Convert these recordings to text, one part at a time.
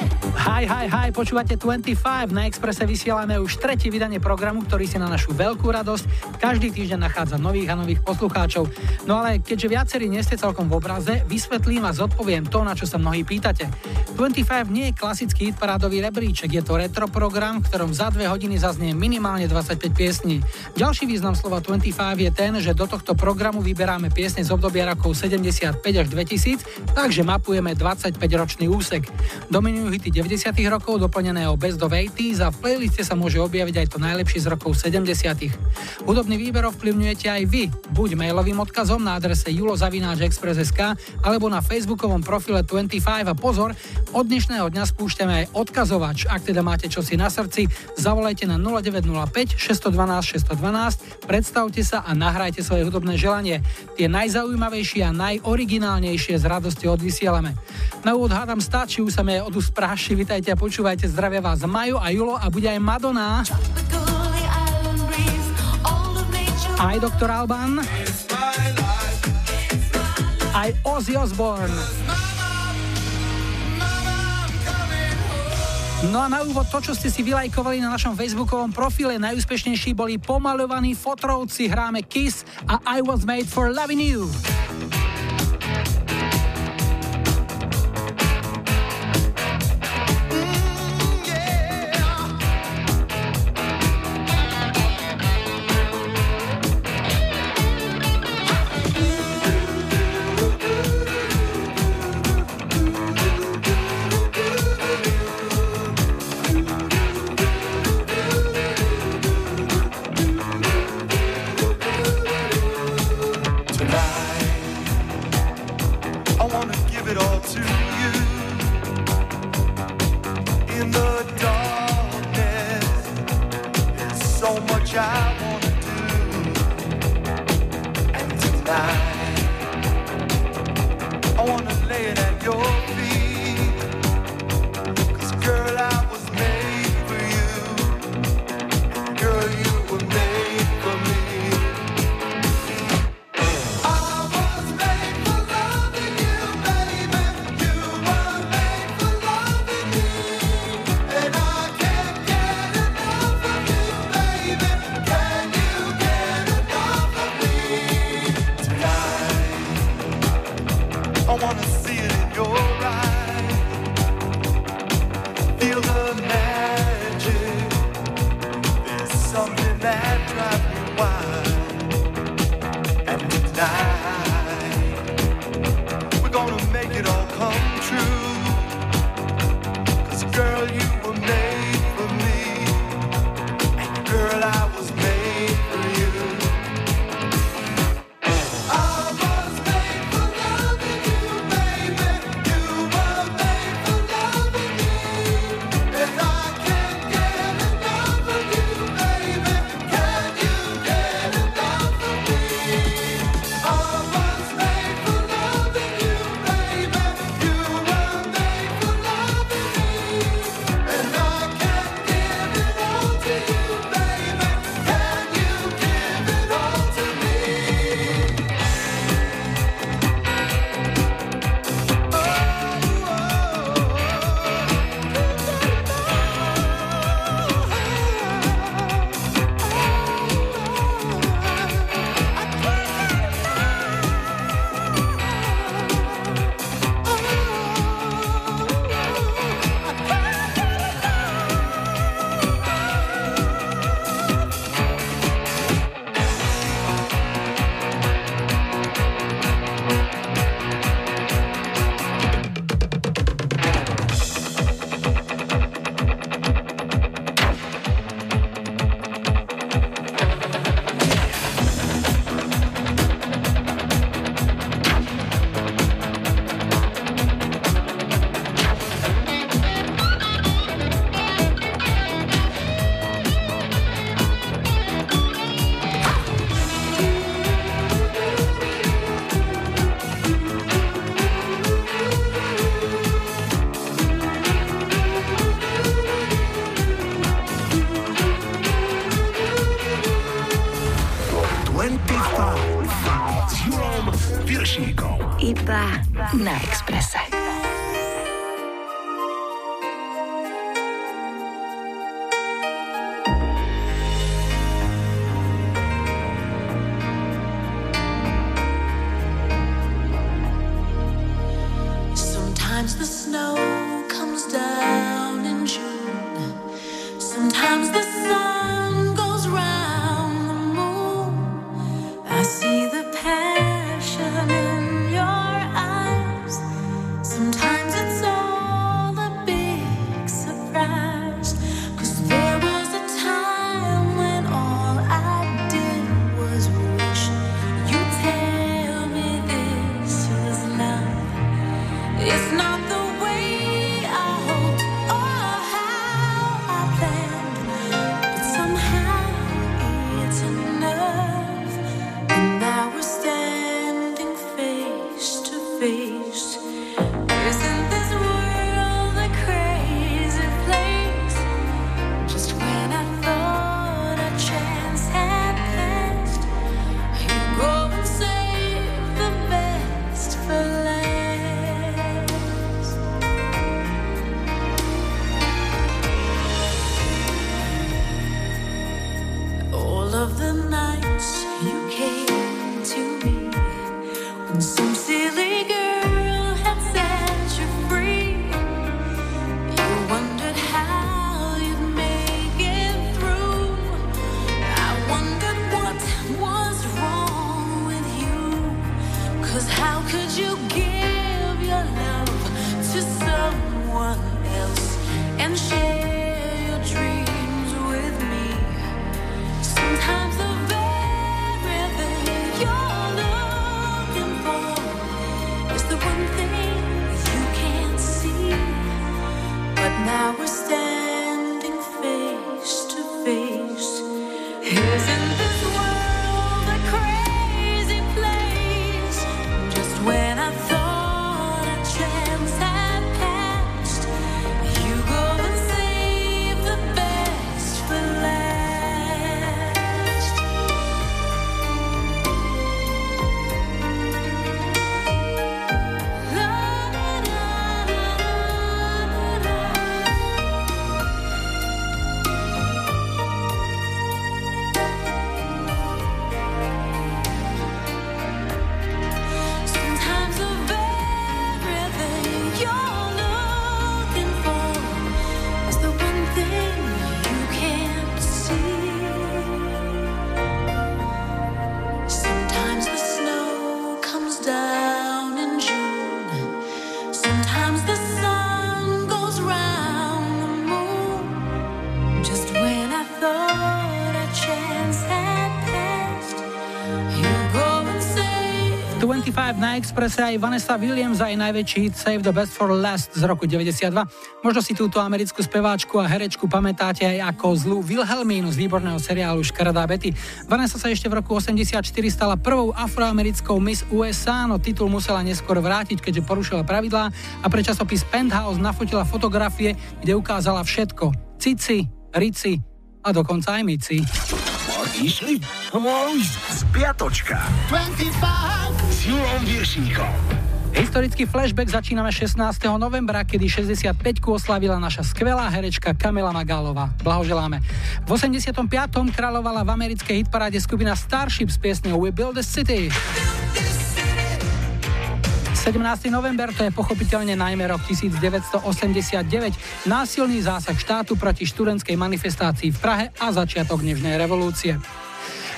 Hi, hi, hi, počúvate 25. Na Exprese vysielame už tretie vydanie programu, ktorý si na našu veľkú radosť každý týždeň nachádza nových a nových poslucháčov. No ale keďže viacerí nie ste celkom v obraze, vysvetlím a zodpoviem to, na čo sa mnohí pýtate. 25 nie je klasický parádový rebríček, je to retro program, v ktorom za dve hodiny zaznie minimálne 25 piesní. Ďalší význam slova 25 je ten, že do tohto programu vyberáme piesne z obdobia rokov 75 až 2000, takže mapujeme 25-ročný úsek. Dominujú hity 90. rokov doplnené o Best of 80 a v playliste sa môže objaviť aj to najlepšie z rokov 70. Hudobný výber ovplyvňujete aj vy, buď mailovým odkazom na adrese julozavináčexpress.sk alebo na facebookovom profile 25 a pozor, od dnešného dňa spúšťame aj odkazovač. Ak teda máte čosi na srdci, zavolajte na 0905 612 612, predstavte sa a nahrajte svoje hudobné želanie. Tie najzaujímavejšie a najoriginálnejšie z radosti odvysielame. Na úvod hádam stačí, už sa mi aj odus práši, vitajte a počúvajte, zdravia vás Majo a Julo a bude aj Madonna. Aj doktor Alban. Aj Ozzy Osbourne. No a na úvod to, čo ste si vylajkovali na našom facebookovom profile, najúspešnejší boli pomalovaní fotrovci, hráme Kiss a I Was Made for Loving You. Expresse aj Vanessa Williams aj najväčší hit Save the Best for Last z roku 92. Možno si túto americkú speváčku a herečku pamätáte aj ako zlú Wilhelmínu z výborného seriálu Škaredá Betty. Vanessa sa ešte v roku 84 stala prvou afroamerickou Miss USA, no titul musela neskôr vrátiť, keďže porušila pravidlá a pre časopis Penthouse nafotila fotografie, kde ukázala všetko. Cici, rici a dokonca aj mici. Išli? Spiatočka. 25 s Julom Viršíkom. Historický flashback začíname 16. novembra, kedy 65 oslavila naša skvelá herečka Kamila Magálova. Blahoželáme. V 85. kráľovala v americkej hitparáde skupina Starship s piesňou We Build a City. 17. november to je pochopiteľne najmä rok 1989, násilný zásah štátu proti študentskej manifestácii v Prahe a začiatok dnešnej revolúcie.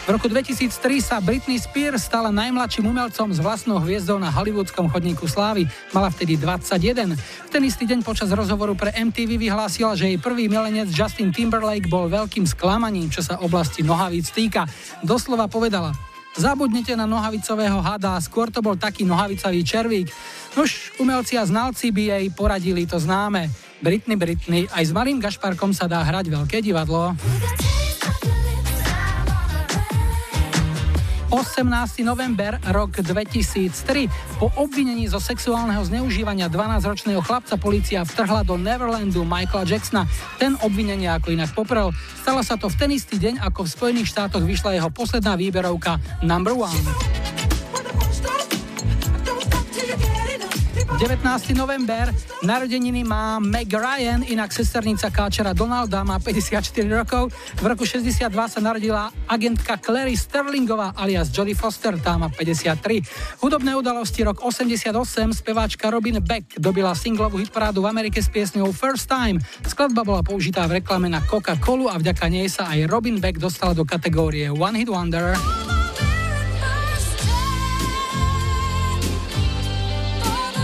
V roku 2003 sa Britney Spears stala najmladším umelcom s vlastnou hviezdou na hollywoodskom chodníku slávy. Mala vtedy 21. V ten istý deň počas rozhovoru pre MTV vyhlásila, že jej prvý milenec Justin Timberlake bol veľkým sklamaním, čo sa oblasti nohavíc týka. Doslova povedala, Zabudnite na nohavicového hada, skôr to bol taký nohavicový červík. Nož, umelci a znalci by jej poradili to známe. Britney, Britney, aj s malým Gašparkom sa dá hrať veľké divadlo. 18. november, rok 2003. Po obvinení zo sexuálneho zneužívania 12-ročného chlapca policia vtrhla do Neverlandu Michaela Jacksona. Ten obvinenie ako inak poprel. Stalo sa to v ten istý deň, ako v Spojených štátoch vyšla jeho posledná výberovka Number One. 19. november, narodeniny má Meg Ryan, inak sesternica káčera Donalda, má 54 rokov. V roku 62 sa narodila agentka Clary Sterlingová alias Jodie Foster, tá má 53. Hudobné udalosti rok 88, speváčka Robin Beck dobila singlovú hitparádu v Amerike s piesňou First Time. Skladba bola použitá v reklame na Coca-Colu a vďaka nej sa aj Robin Beck dostala do kategórie One Hit Wonder.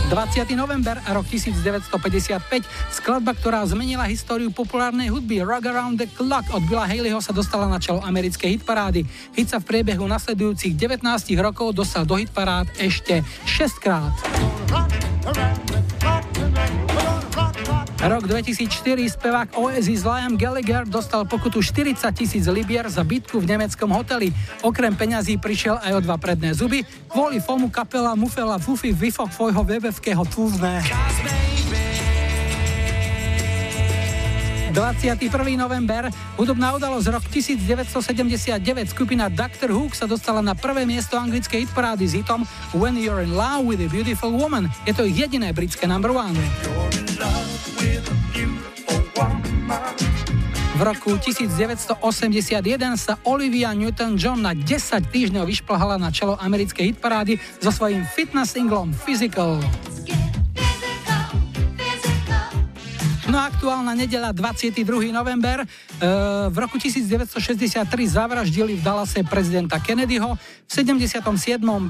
20. november rok 1955, skladba, ktorá zmenila históriu populárnej hudby Rock Around the Clock od Billa Haleyho sa dostala na čelo americkej hitparády. Hit sa v priebehu nasledujúcich 19 rokov dostal do hitparád ešte 6 krát. Rok 2004 spevák Oasis Liam Gallagher dostal pokutu 40 tisíc libier za bytku v nemeckom hoteli. Okrem peňazí prišiel aj o dva predné zuby, kvôli fomu kapela Mufela Fufi vyfok svojho webevského túzne. 21. november, hudobná udalosť rok 1979, skupina Dr. Hook sa dostala na prvé miesto anglickej hitparády s hitom When You're in Love with a Beautiful Woman. Je to ich jediné britské number one. V roku 1981 sa Olivia Newton-John na 10 týždňov vyšplhala na čelo americkej hitparády so svojím fitness singlom Physical. No aktuálna nedela 22. november. E, v roku 1963 zavraždili v Dallase prezidenta Kennedyho. V 77.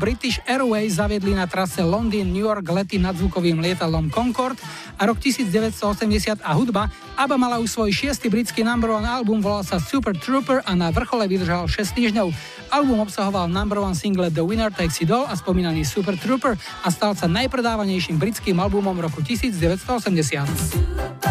British Airways zaviedli na trase Londýn, New York lety nadzvukovým lietadlom Concorde a rok 1980 a hudba. ABBA mala už svoj šiestý britský number one album, volal sa Super Trooper a na vrchole vydržal 6 týždňov. Album obsahoval number one single The Winner Takes It All a spomínaný Super Trooper a stal sa najpredávanejším britským albumom roku 1980.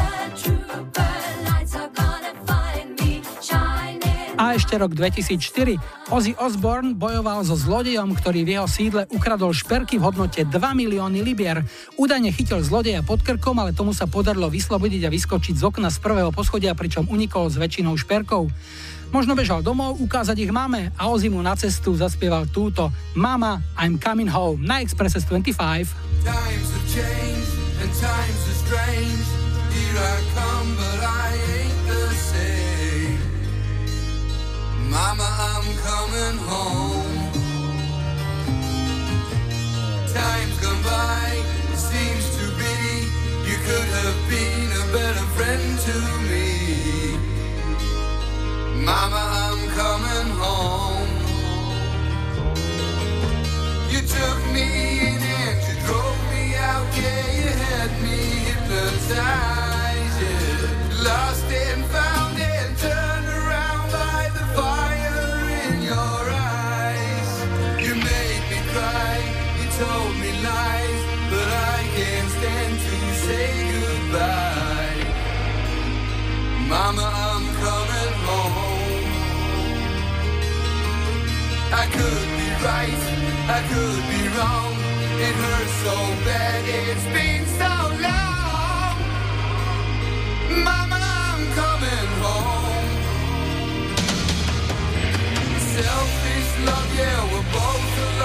A ešte rok 2004. Ozzy Osbourne bojoval so zlodejom, ktorý v jeho sídle ukradol šperky v hodnote 2 milióny libier. Údajne chytil zlodeja pod krkom, ale tomu sa podarilo vyslobodiť a vyskočiť z okna z prvého poschodia, pričom unikol s väčšinou šperkov. Možno bežal domov, ukázať ich máme a Ozzy mu na cestu zaspieval túto Mama, I'm coming home na Expresses 25. Times have changed and times are strange. I come, but I ain't the same. Mama, I'm coming home. Time's gone by, it seems to be you could have been a better friend to me. Mama, I'm coming home. You took me in and you drove me out, yeah, you had me hypnotized I can't stand to say goodbye. Mama, I'm coming home. I could be right, I could be wrong. It hurts so bad, it's been so long. Mama, Selfish love, yeah, we're both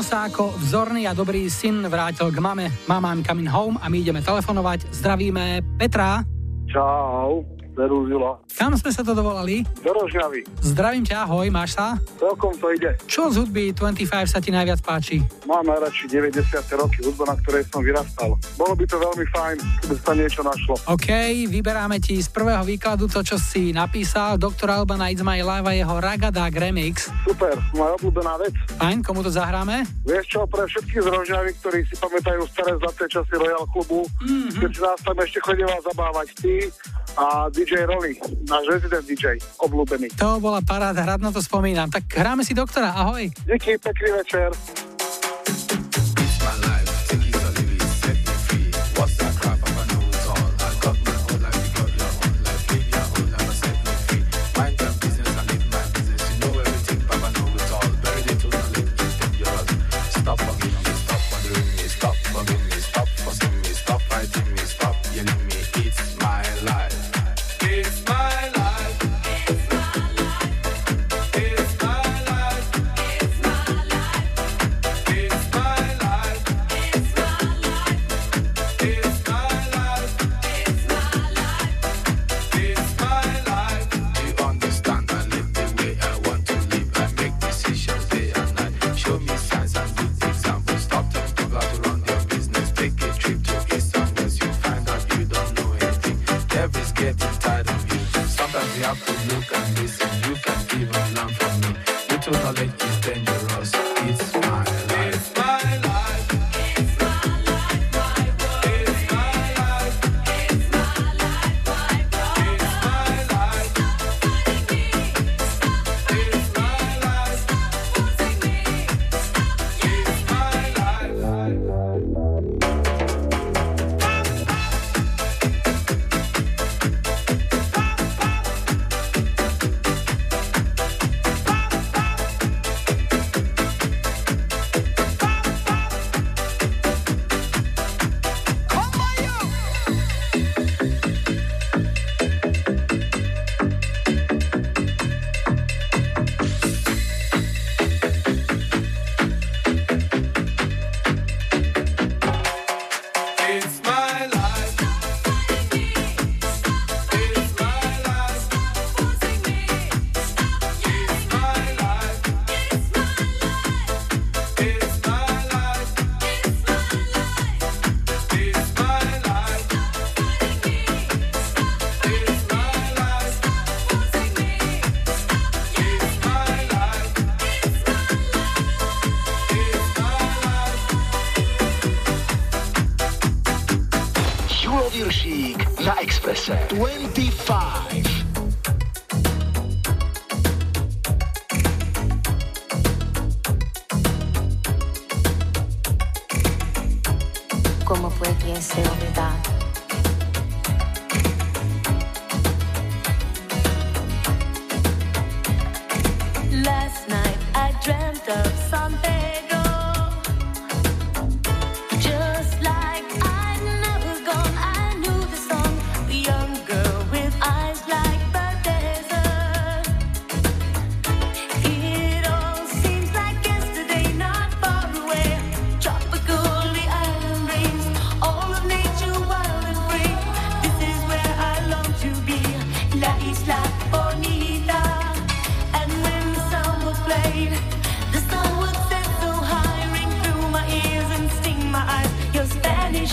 Osborne sa ako vzorný a dobrý syn vrátil k mame. Mama, I'm coming home a my ideme telefonovať. Zdravíme Petra. Čau. Zerúzilo. Kam sme sa to dovolali? Do Rožňavy. Zdravím ťa, ahoj, máš sa? Celkom to ide. Čo z hudby 25 sa ti najviac páči? Mám najradšej 90. roky, hudba, na ktorej som vyrastal. Bolo by to veľmi fajn, keby sa niečo našlo. OK, vyberáme ti z prvého výkladu to, čo si napísal. Doktor Alban It's My Life a jeho Ragadag remix. Super, moja obľúbená vec. Fajn, komu to zahráme? Vieš čo, pre všetkých z Rožňavy, ktorí si pamätajú staré zlaté časy Royal klubu, mm-hmm. keď si nás tam ešte chodila zabávať ty, a DJ Rolly, náš rezident DJ, obľúbený. To bola paráda, rád na to spomínam. Tak hráme si doktora, ahoj. Díky, pekný večer.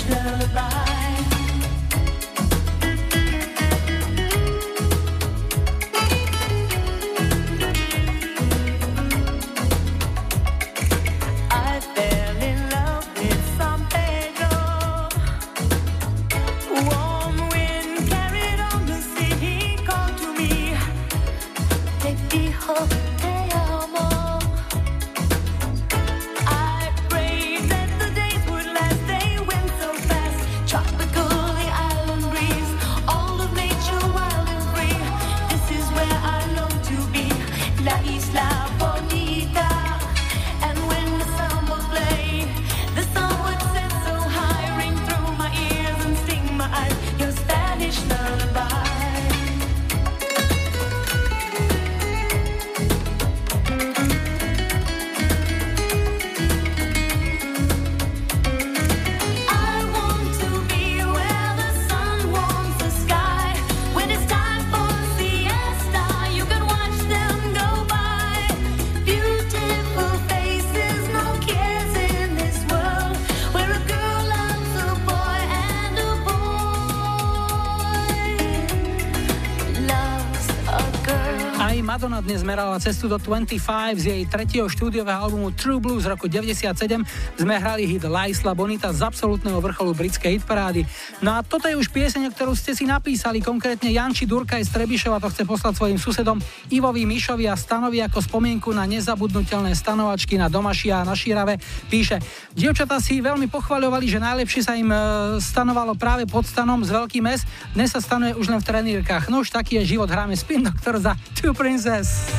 lullaby. zmerala cestu do 25 z jej tretieho štúdiového albumu True Blue z roku 97 sme hrali hit Laisla Bonita z absolútneho vrcholu britskej hitparády. No a toto je už pieseň, ktorú ste si napísali, konkrétne Janči Durka je Trebišova to chce poslať svojim susedom Ivovi Mišovi a Stanovi ako spomienku na nezabudnutelné stanovačky na Domašia a na Šírave. Píše, dievčatá si veľmi pochvaľovali, že najlepšie sa im e, stanovalo práve pod stanom z veľkým mes, dnes sa stanuje už len v trenírkach. No už taký je život, hráme spin doktor za Two Princess.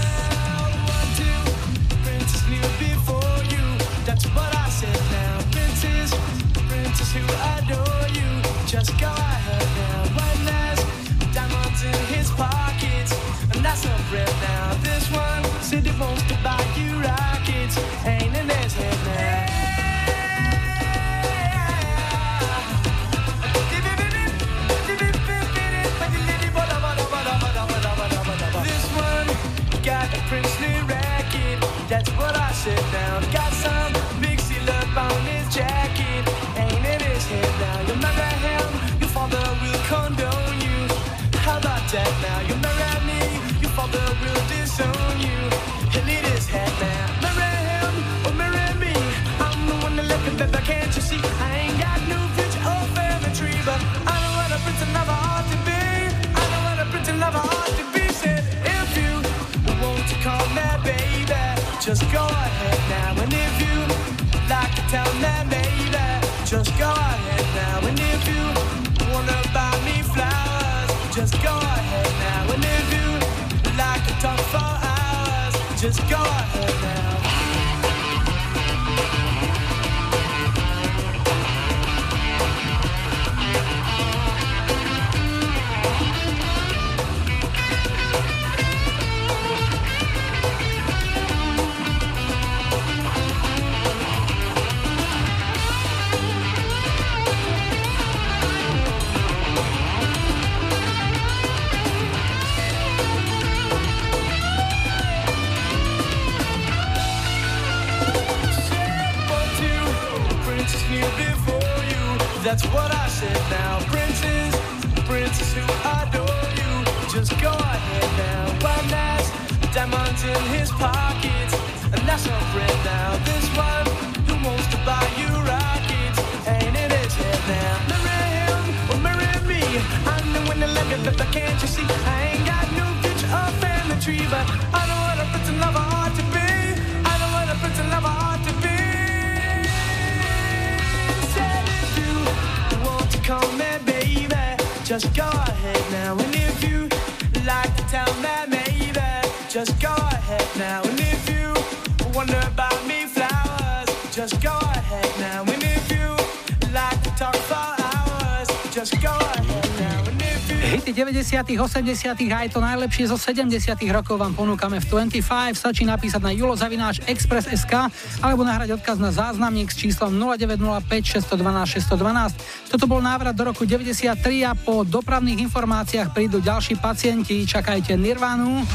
80 a aj to najlepšie zo 70 rokov vám ponúkame v 25. Stačí napísať na julozavináč express.sk alebo nahrať odkaz na záznamník s číslom 0905 612 612. Toto bol návrat do roku 93 a po dopravných informáciách prídu ďalší pacienti. Čakajte Nirvanu.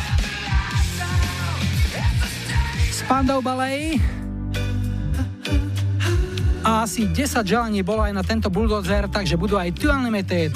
Spandau Ballet. A asi 10 želaní bolo aj na tento buldozer, takže budú aj tu Unlimited.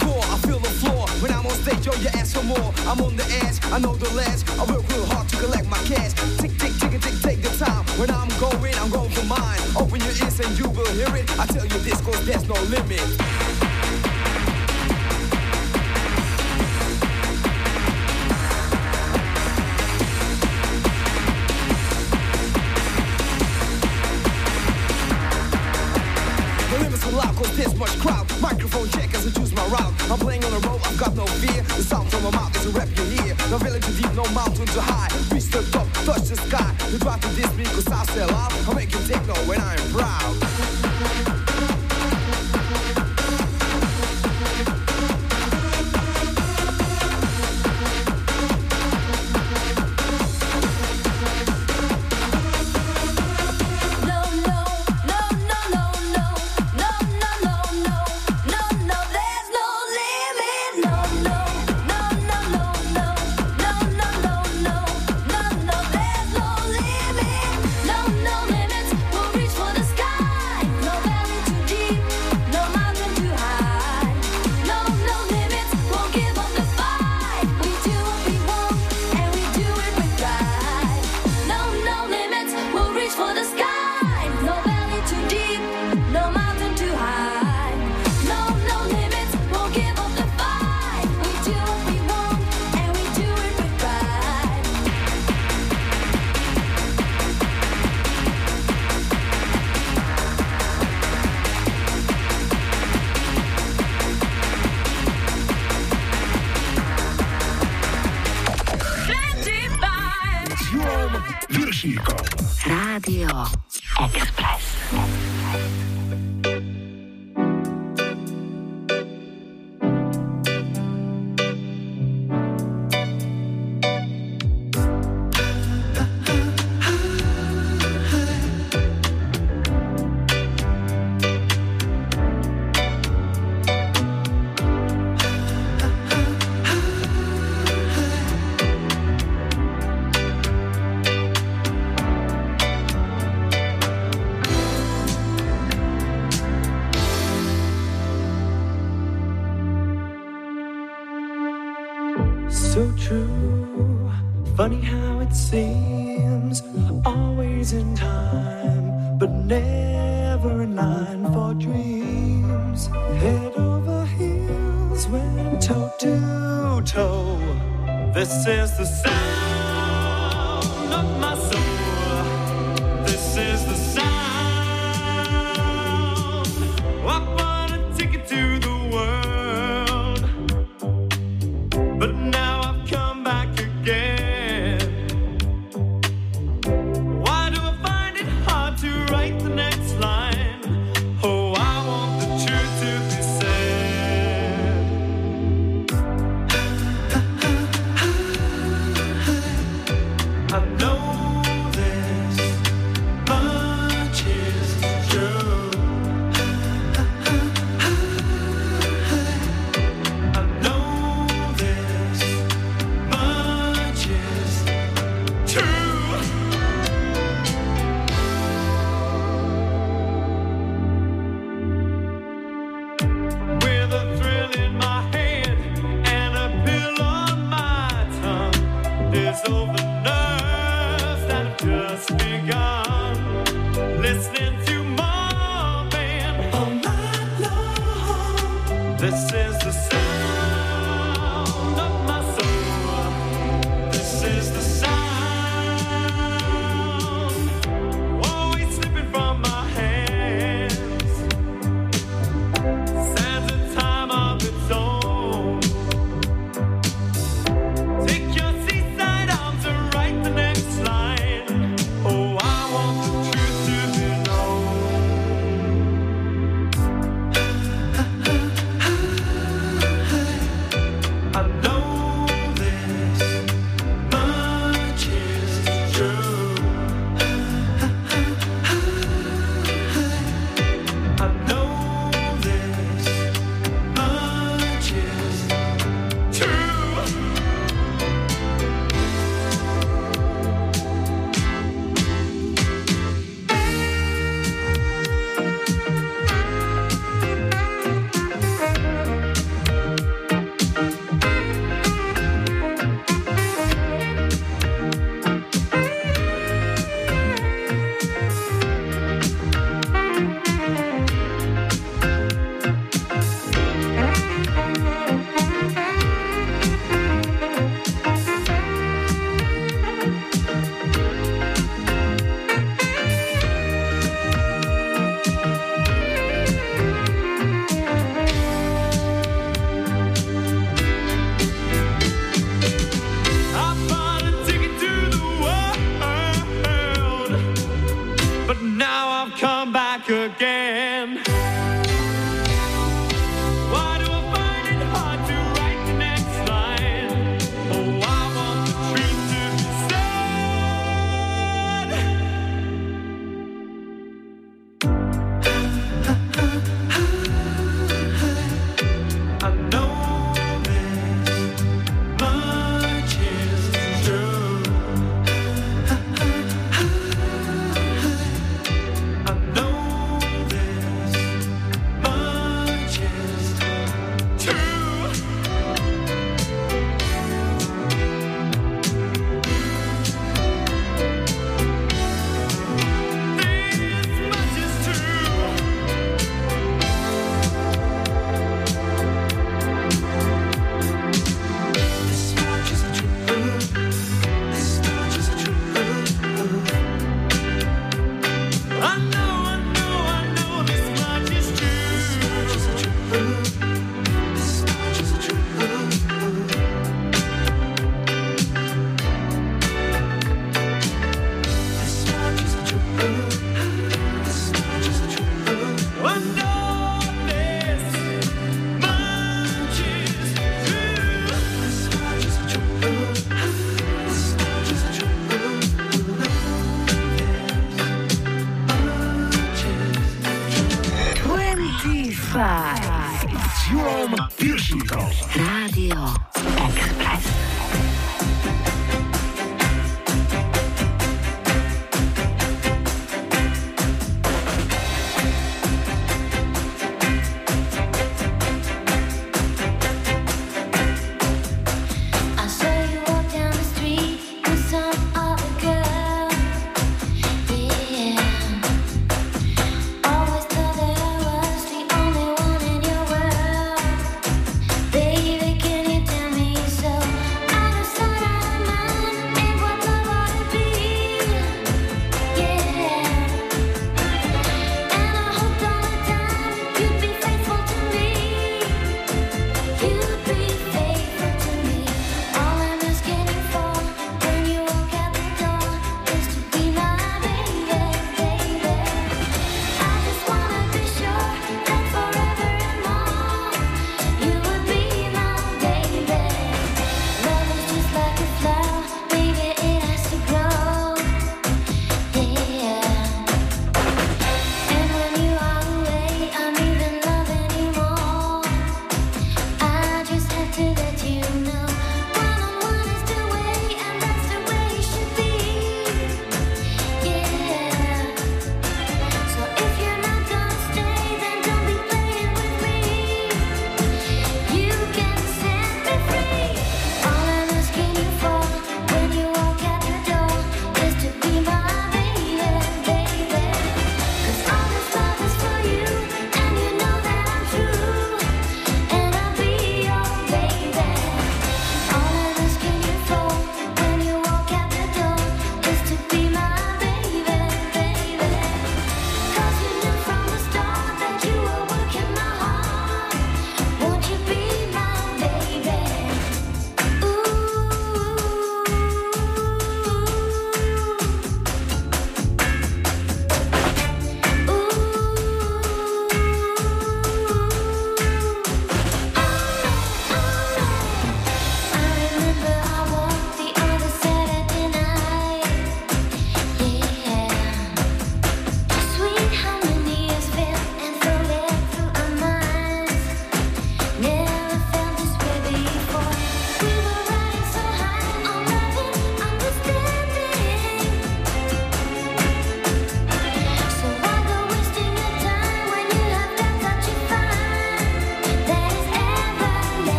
core, I feel the floor. When I'm on stage, yo, you ask for more. I'm on the edge, I know the last. I work real hard to collect my cash. Tick, tick, tick, tick, take the time. When I'm going, I'm going for mine. Open your ears and you will hear it. I tell you this, cause there's no limit. microphone check. I'm playing on a road, I've got no fear. The sound from my mouth is a rap you hear. No village too deep, no mountain too high. Reach the top, touch the sky. You try to diss me cause I sell out. I'm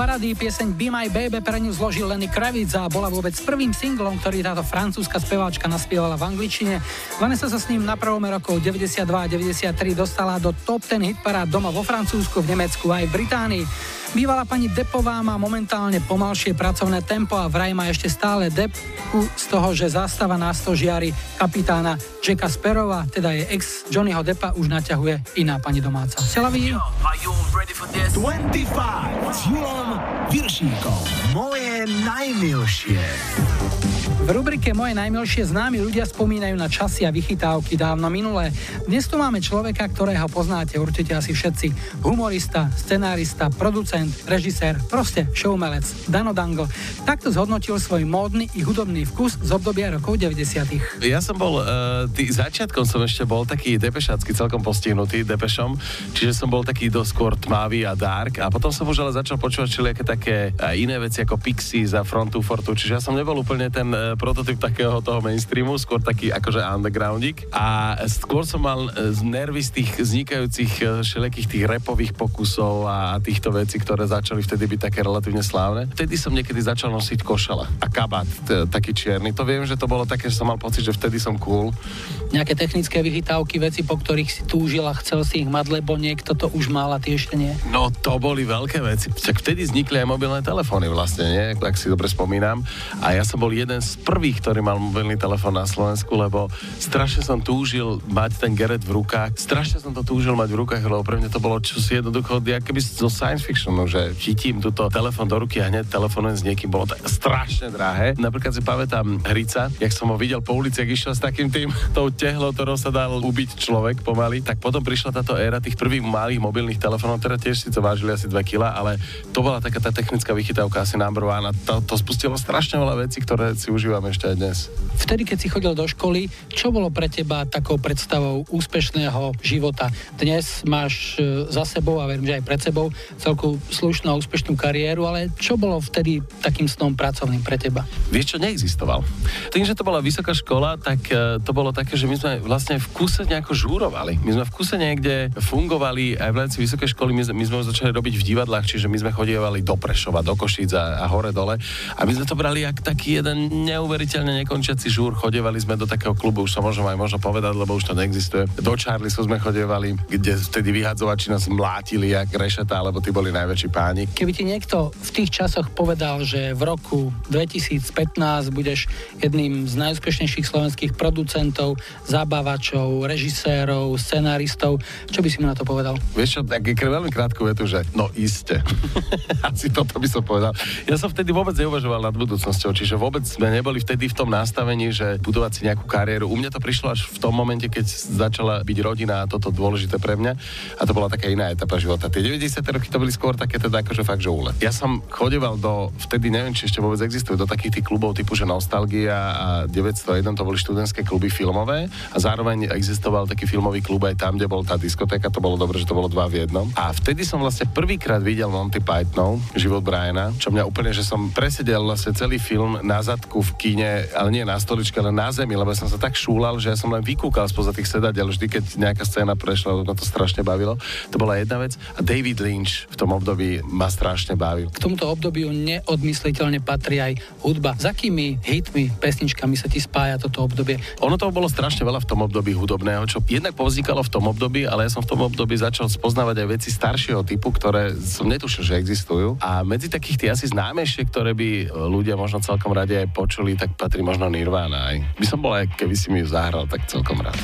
parady pieseň Be My Baby pre ňu zložil Lenny Kravitz a bola vôbec prvým singlom, ktorý táto francúzska speváčka naspievala v angličtine. Vanessa sa s ním na prvom rokov 92 a 93 dostala do top 10 hitparád doma vo Francúzsku, v Nemecku aj v Británii. Bývalá pani Depová má momentálne pomalšie pracovné tempo a vraj má ešte stále depku z toho, že zastava na stožiari kapitána Jacka Sperova, teda je ex Johnnyho Deppa, už naťahuje iná pani domáca. Selaví. 25 s Julom Viršíkom. Moje najmilšie. V rubrike Moje najmilšie známi ľudia spomínajú na časy a vychytávky dávno minulé. Dnes tu máme človeka, ktorého poznáte určite asi všetci. Humorista, scenárista, producent, režisér, proste showmelec, Dano Dango. Takto zhodnotil svoj módny i hudobný vkus z obdobia rokov 90. Ja som bol, uh, tý, začiatkom som ešte bol taký depešácky, celkom postihnutý depešom, čiže som bol taký doskôr tmavý a dark a potom som už ale začal počúvať všelijaké také uh, iné veci ako Pixies a Frontu Fortu, čiže ja som nebol úplne ten uh, prototyp takého toho mainstreamu, skôr taký akože undergroundík. A skôr som mal e, nervy z tých vznikajúcich e, všelijakých tých repových pokusov a týchto vecí, ktoré začali vtedy byť také relatívne slávne. Vtedy som niekedy začal nosiť košele a kabát, t- taký čierny. To viem, že to bolo také, že som mal pocit, že vtedy som cool. Nejaké technické vychytávky, veci, po ktorých si túžil a chcel si ich mať, lebo niekto to už mal a ty ešte nie? No to boli veľké veci. Však vtedy vznikli aj mobilné telefóny vlastne, nie? tak si dobre spomínam. A ja som bol jeden z prvých, ktorý mal mobilný telefón na Slovensku, lebo strašne som túžil mať ten Geret v rukách. Strašne som to túžil mať v rukách, lebo pre mňa to bolo čosi jednoducho, keby zo science fictionu, že chytím túto telefón do ruky a hneď telefonujem s niekým. Bolo to strašne drahé. Napríklad si pamätám Hrica, jak som ho videl po ulici, ak išiel s takým tým, tou tehlou, ktorou sa dal ubiť človek pomaly, tak potom prišla táto éra tých prvých malých mobilných telefónov, ktoré tiež si to vážili asi 2 kg, ale to bola taká tá technická vychytávka asi number one a to, to spustilo strašne veľa vecí, ktoré si užívame ešte aj dnes. Vtedy, keď si chodil do školy, čo bolo pre teba takou predstavou úspešného života? Dnes máš e, za sebou a verím, že aj pred sebou celku slušnú a úspešnú kariéru, ale čo bolo vtedy takým snom pracovným pre teba? Vieš čo, neexistoval. Tým, že to bola vysoká škola, tak e, to bolo také, že my sme vlastne v kuse nejako žúrovali. My sme v kuse niekde fungovali aj v rámci vysokej školy, my, my sme začali robiť v divadlách, čiže my sme chodievali do Prešova, do Košíc a, a hore dole. A my sme to brali jak taký jeden neuveriteľne nekončiaci žúr. Chodievali sme do takého klubu, už sa môžem aj možno povedať, lebo už to neexistuje. Do Charliesov sme chodievali, kde vtedy vyhadzovači nás mlátili jak rešeta, lebo tí boli najväčší páni. Keby ti niekto v tých časoch povedal, že v roku 2015 budeš jedným z najúspešnejších slovenských producentov, zabávačov, režisérov, scenáristov, čo by si mu na to povedal? Vieš čo, tak veľmi krátku vetu, že no iste. Asi toto by som povedal. Ja som vtedy vôbec neuvažoval nad budúcnosťou, čiže vôbec sme neboli vtedy v tom nastavení, že budovať si nejakú kariéru. U mňa to prišlo až v tom momente, keď začala byť rodina a toto dôležité pre mňa. A to bola taká iná etapa života. Tie 90. roky to boli skôr také teda akože fakt, že úle. Ja som chodeval do, vtedy neviem, či ešte vôbec existujú, do takých tých klubov typu, že Nostalgia a 901, to boli študentské kluby filmové a zároveň existoval taký filmový klub aj tam, kde bol tá diskotéka, to bolo dobre, že to bolo dva v jednom. A vtedy som vlastne prvýkrát videl Monty Pythonov, život Briana, čo mňa úplne, že som presedel vlastne celý film na zadku v kine, ale nie na stoličke, ale na zemi, lebo som sa tak šúlal, že ja som len vykúkal spoza tých sedadiel, vždy keď nejaká scéna prešla, ma to strašne bavilo. To bola jedna vec. A David Lynch v tom období ma strašne bavil. K tomuto obdobiu neodmysliteľne patrí aj hudba. Za akými hitmi, pesničkami sa ti spája toto obdobie? Ono toho bolo strašne veľa v tom období hudobného, čo jednak povznikalo v tom období, ale ja som v tom období začal spoznávať aj veci staršieho typu, ktoré som netušil, že existujú. A medzi takých tie asi známejšie, ktoré by ľudia možno celkom radi aj počuli, tak patrí možno Nirvana aj. By som bol aj, keby si mi ju zahral, tak celkom rád.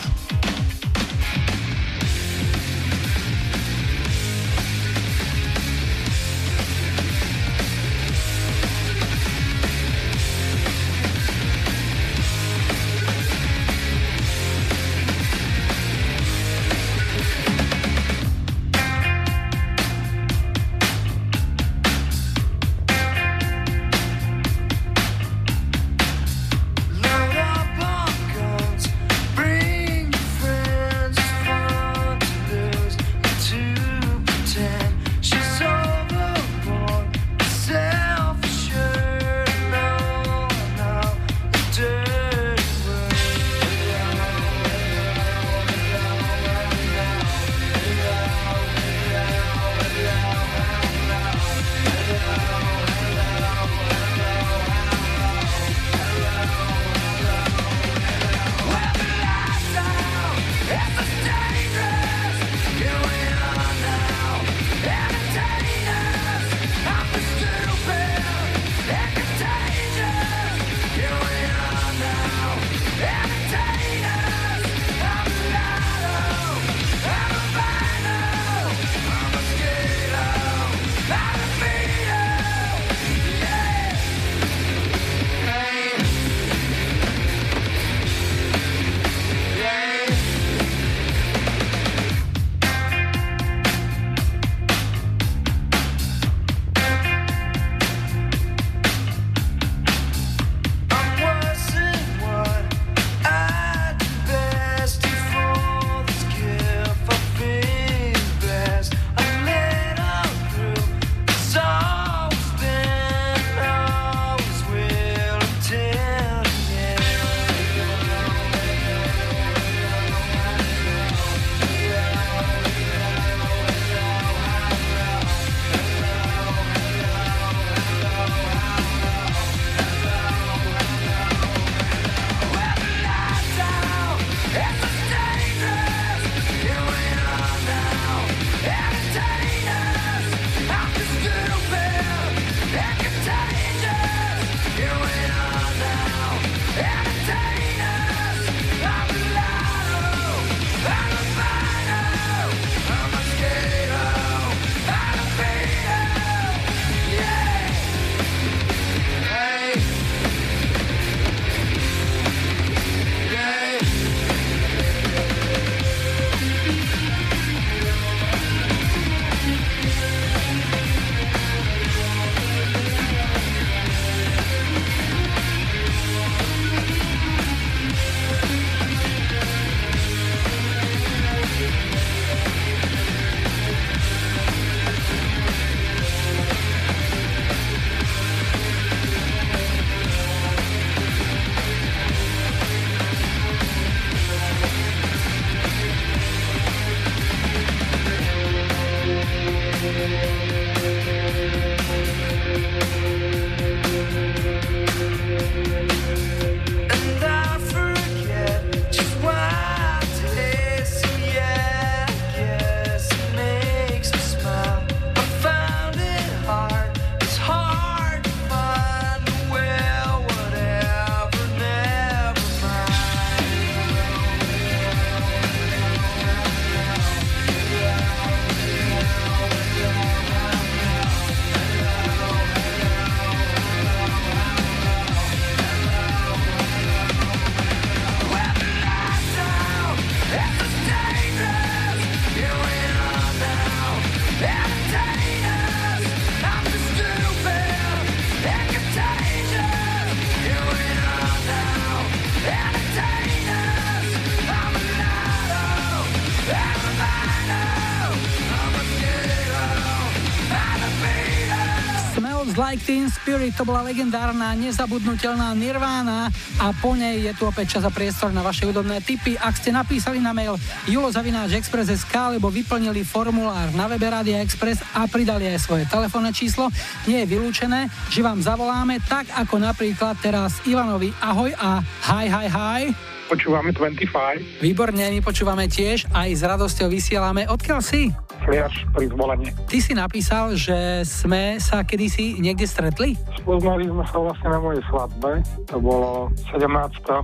Teen Spirit, to bola legendárna, nezabudnutelná Nirvana a po nej je tu opäť čas a priestor na vaše údobné tipy. Ak ste napísali na mail julozavináčexpress.sk alebo vyplnili formulár na webe Radia Express a pridali aj svoje telefónne číslo, nie je vylúčené, že vám zavoláme tak ako napríklad teraz Ivanovi Ahoj a hi, hi, hi. Počúvame 25. Výborne, my počúvame tiež, aj s radosťou vysielame. Odkiaľ si? Fliač pri zvolení. Ty si napísal, že sme sa kedysi niekde stretli? Spoznali sme sa vlastne na mojej svadbe. To bolo 17.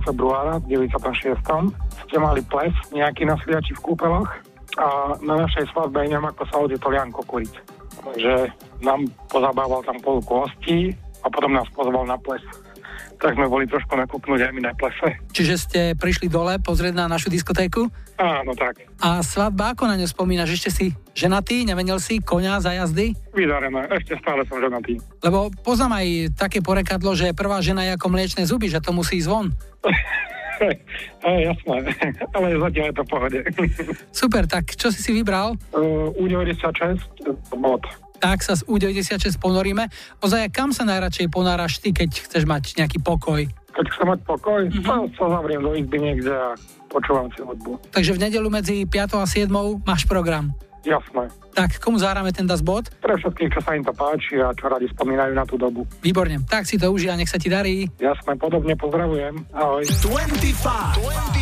februára v 96. Ste mali ples nejaký na Fliači v kúpeloch a na našej svadbe neviem, ako sa odjetol Jan Kokuric. Takže nám pozabával tam polku hostí a potom nás pozval na ples tak sme boli trošku nakúpnúť aj my na plese. Čiže ste prišli dole pozrieť na našu diskotéku? Áno, tak. A svadba, ako na ňu spomínaš? Ešte si ženatý? Nemenil si konia za jazdy? Vydarené, ešte stále som ženatý. Lebo poznám aj také porekadlo, že prvá žena je ako mliečne zuby, že to musí ísť von. Aj, jasné, ale zatiaľ je to v pohode. Super, tak čo si si vybral? Uh, U96 mod tak sa z U96 ponoríme. Ozaj, kam sa najradšej ponáraš ty, keď chceš mať nejaký pokoj? Keď chcem mať pokoj, mm-hmm. to sa zavriem do izby niekde a počúvam si hudbu. Takže v nedelu medzi 5 a 7 máš program? Jasné. Tak, komu zahráme ten Das Bot? Pre všetkých, čo sa im to páči a čo radi spomínajú na tú dobu. Výborne, tak si to užij a nech sa ti darí. Jasné, podobne pozdravujem. Ahoj. 25. 25.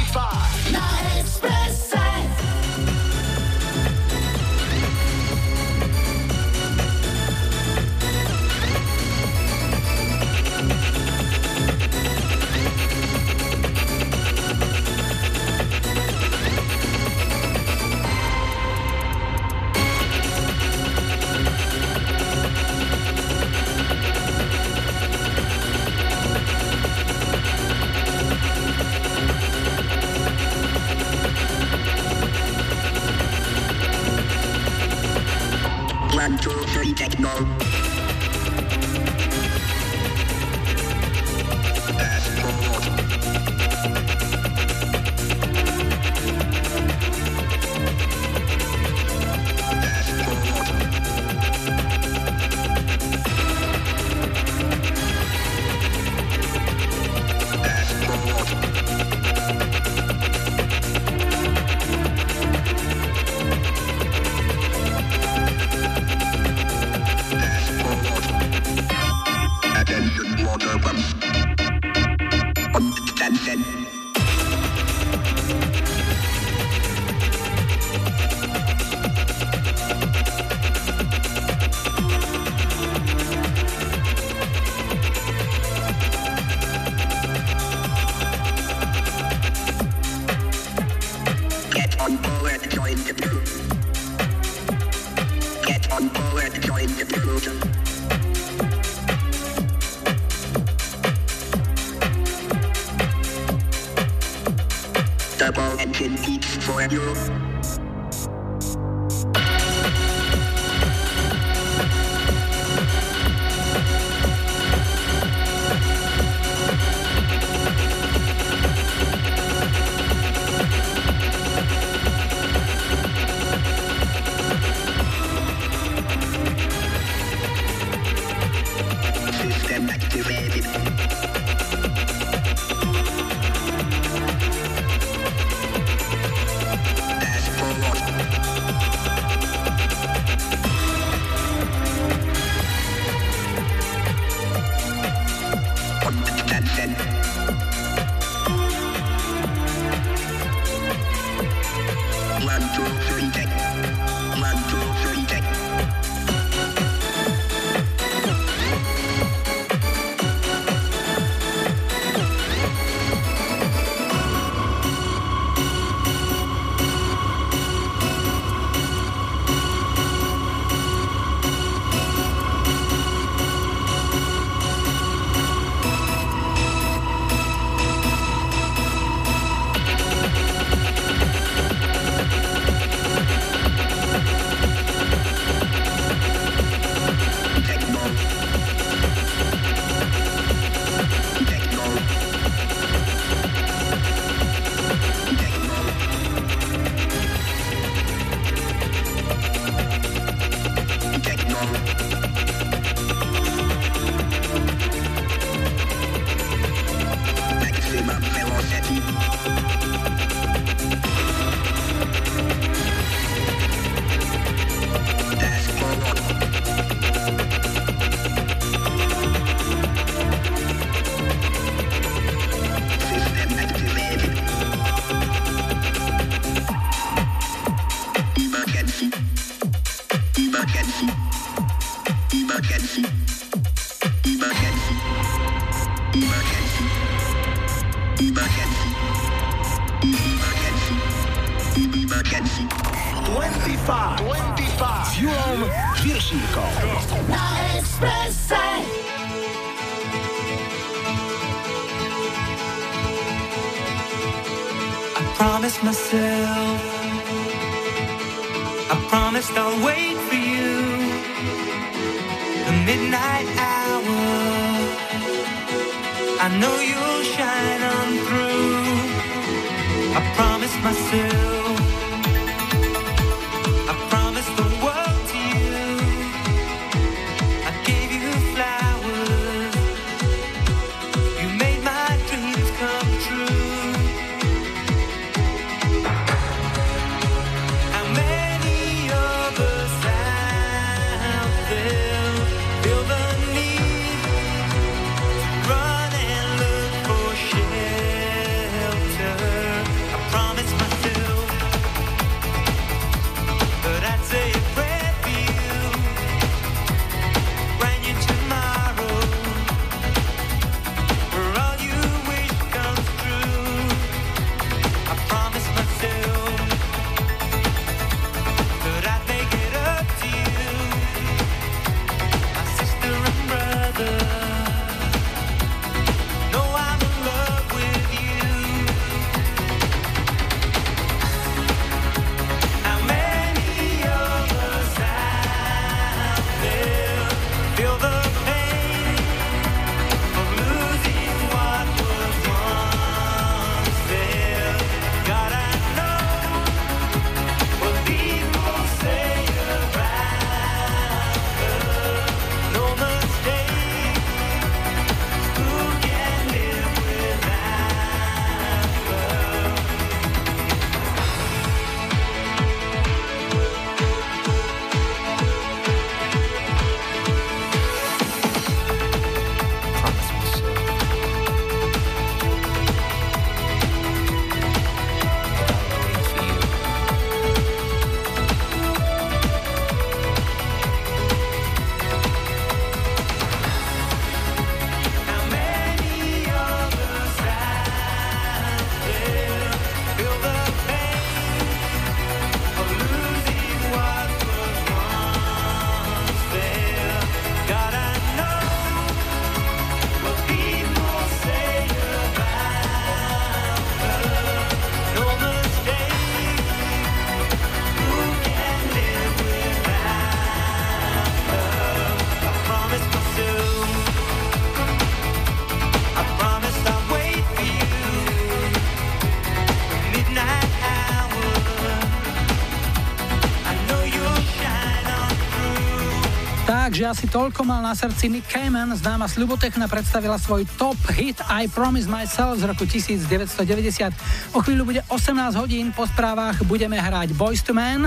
Takže asi toľko mal na srdci Nick Cayman, známa Slubotechna predstavila svoj top hit I Promise Myself z roku 1990. O chvíľu bude 18 hodín, po správach budeme hrať Boys to Man.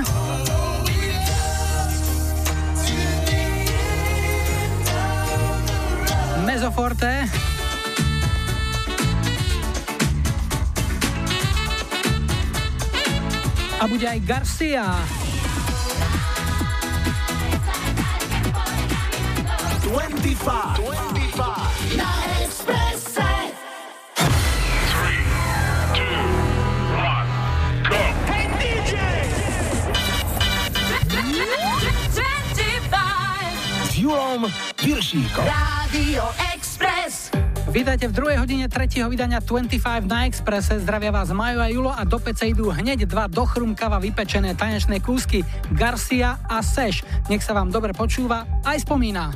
Mezoforte. A bude aj Garcia. Piršíkom. Radio Express. Vítajte v druhej hodine tretieho vydania 25 na Expresse. Zdravia vás Majo a Julo a do pece idú hneď dva dochrumkava vypečené tanečné kúsky Garcia a Seš. Nech sa vám dobre počúva aj spomína.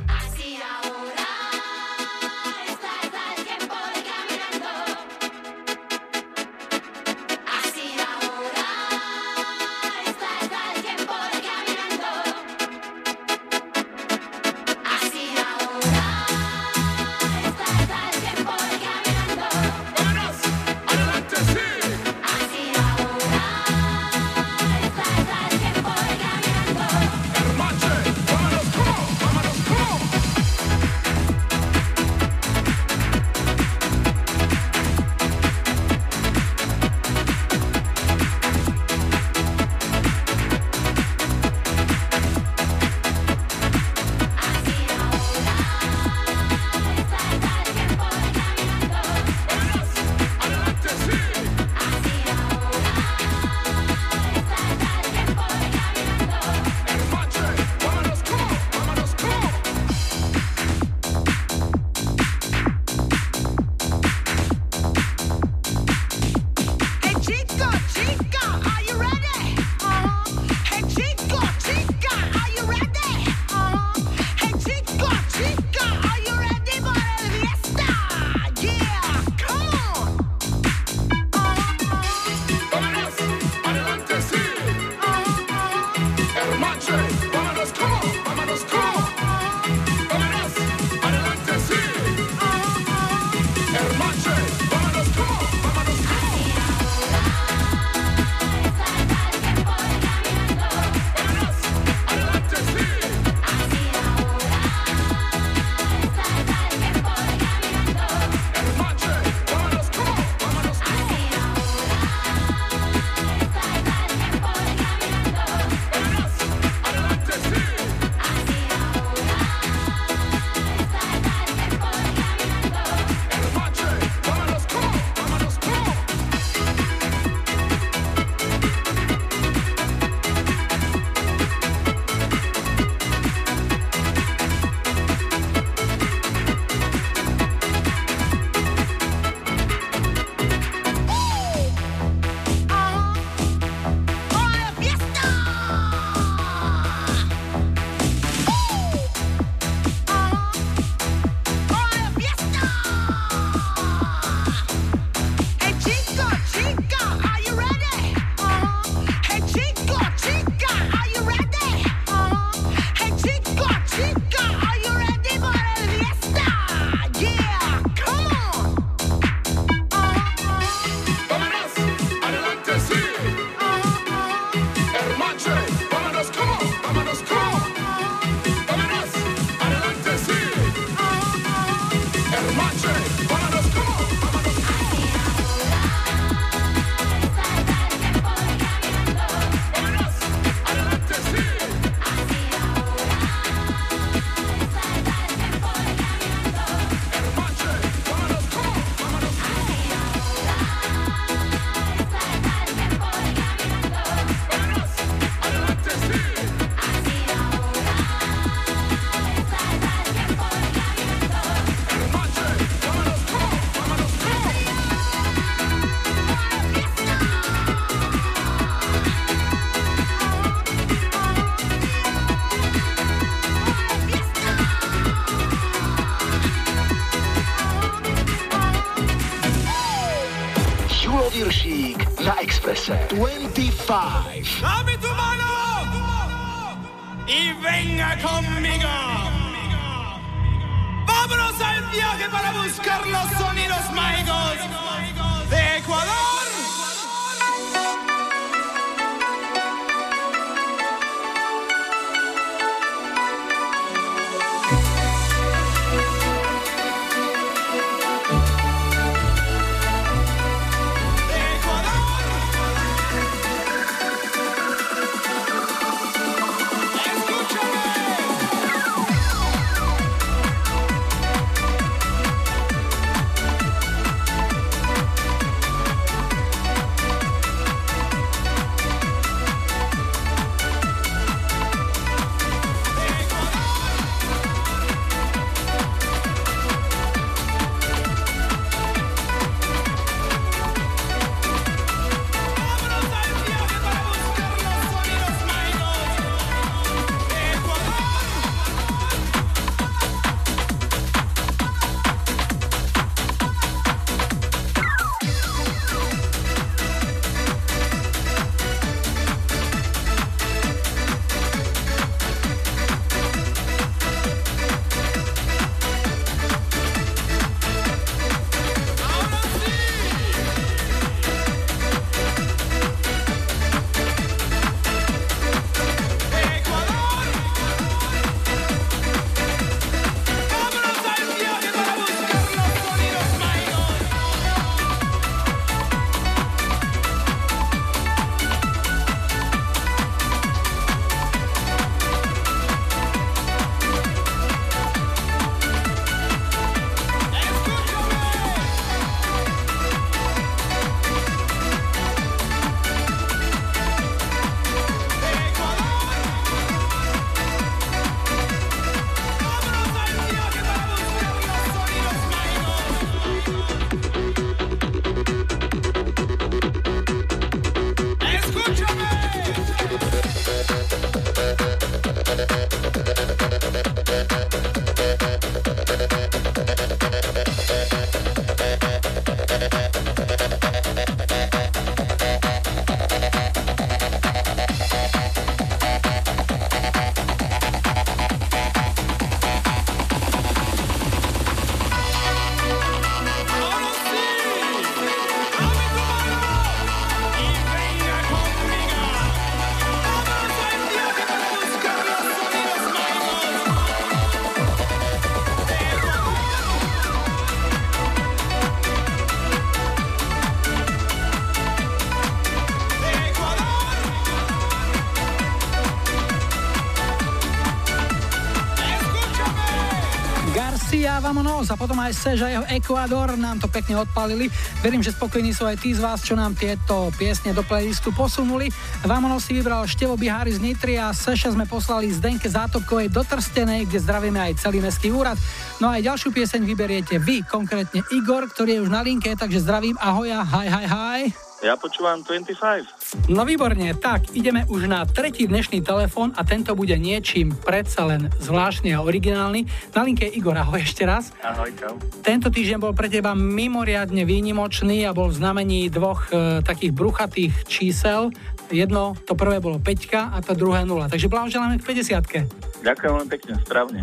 25. vamonos a Sež jeho Ecuador nám to pekne odpalili. Verím, že spokojní sú aj tí z vás, čo nám tieto piesne do playlistu posunuli. Vamonos si vybral Števo Bihári z Nitry a Seša sme poslali Zdenke Zátopkovej do Trstenej, kde zdravíme aj celý mestský úrad. No a aj ďalšiu pieseň vyberiete vy, konkrétne Igor, ktorý je už na linke, takže zdravím, ahoja, hi, hi, hi. Ja počúvam 25. No výborne, tak ideme už na tretí dnešný telefón a tento bude niečím predsa len zvláštny a originálny. Na linke je Igor, ahoj ešte raz. Čau. Tento týždeň bol pre teba mimoriadne výnimočný a bol v znamení dvoch e, takých bruchatých čísel. Jedno, to prvé bolo 5 a to druhé 0. Takže blahoželáme k 50 Ďakujem veľmi pekne, správne.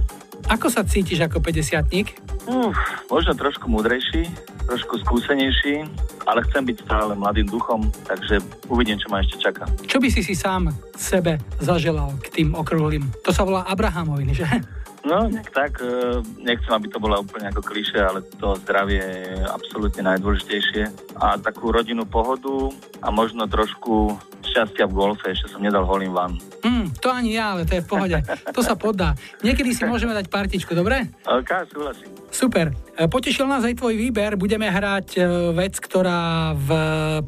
Ako sa cítiš ako 50 Uf, možno trošku múdrejší, trošku skúsenejší, ale chcem byť stále mladým duchom, takže uvidím, čo ma ešte čaká. Čo by si si sám sebe zaželal k tým okrúhlym? To sa volá Abrahamovin, že? No, nejak tak, e, nechcem, aby to bola úplne ako kliše, ale to zdravie je absolútne najdôležitejšie. A takú rodinnú pohodu a možno trošku šťastia v golfe, ešte som nedal holím vám. Hm, to ani ja, ale to je v pohode. To sa podá. Niekedy si môžeme dať partičku, dobre? OK, súhlasím. Super. E, Potešil nás aj tvoj výber. Budeme hrať e, vec, ktorá v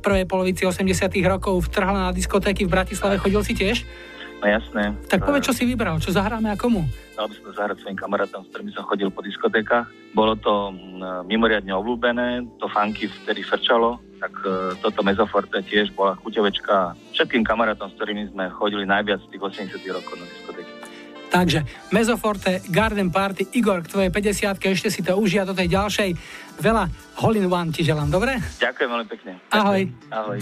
prvej polovici 80 rokov vtrhla na diskotéky v Bratislave. Chodil si tiež? No jasné. Tak povedz, čo si vybral, čo zahráme a komu? Dal by som zahrať svojim kamarátom, s ktorými som chodil po diskotékach. Bolo to mm, mimoriadne obľúbené, to funky vtedy frčalo, tak e, toto mezoforte tiež bola chuťovečka. Všetkým kamarátom, s ktorými sme chodili najviac z tých 80 rokov na diskotéky. Takže Mezoforte, Garden Party, Igor, k tvojej 50 ešte si to užia do tej ďalšej. Veľa hole one ti želám, dobre? Ďakujem veľmi pekne. Ahoj. Ahoj.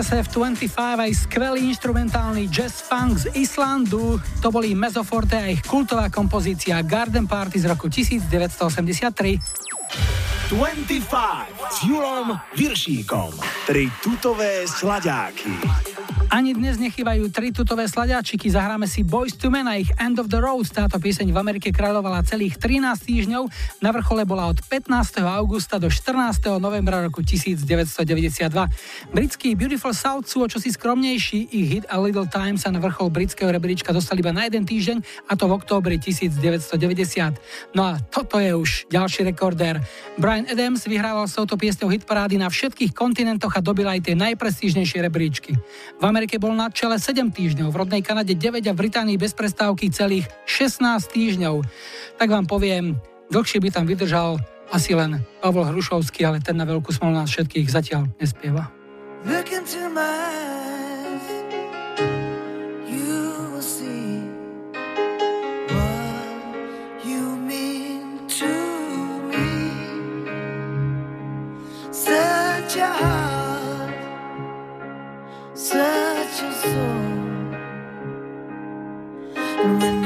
Expresse v 25 aj skvelý instrumentálny jazz funk z Islandu. To boli Mezoforte a ich kultová kompozícia Garden Party z roku 1983. 25 s Julom Viršíkom. Tri tutové sladáky. Ani dnes nechýbajú tri tutové sladiačiky, zahráme si Boys to Men a ich End of the Road. Táto pieseň v Amerike kráľovala celých 13 týždňov, na vrchole bola od 15. augusta do 14. novembra roku 1992. Britský Beautiful South sú o čosi skromnejší, ich hit A Little Time sa na vrchol britského rebríčka dostali iba na jeden týždeň a to v októbri 1990. No a toto je už ďalší rekordér. Brian Adams vyhrával s touto piesňou hitparády na všetkých kontinentoch a dobil aj tie najprestížnejšie rebríčky. V Amerike bol na čele 7 týždňov, v rodnej Kanade 9 a v Británii bez prestávky celých 16 týždňov. Tak vám poviem, dlhšie by tam vydržal asi len Pavol Hrušovský, ale ten na veľkú smolu nás všetkých zatiaľ nespieva. Look I do.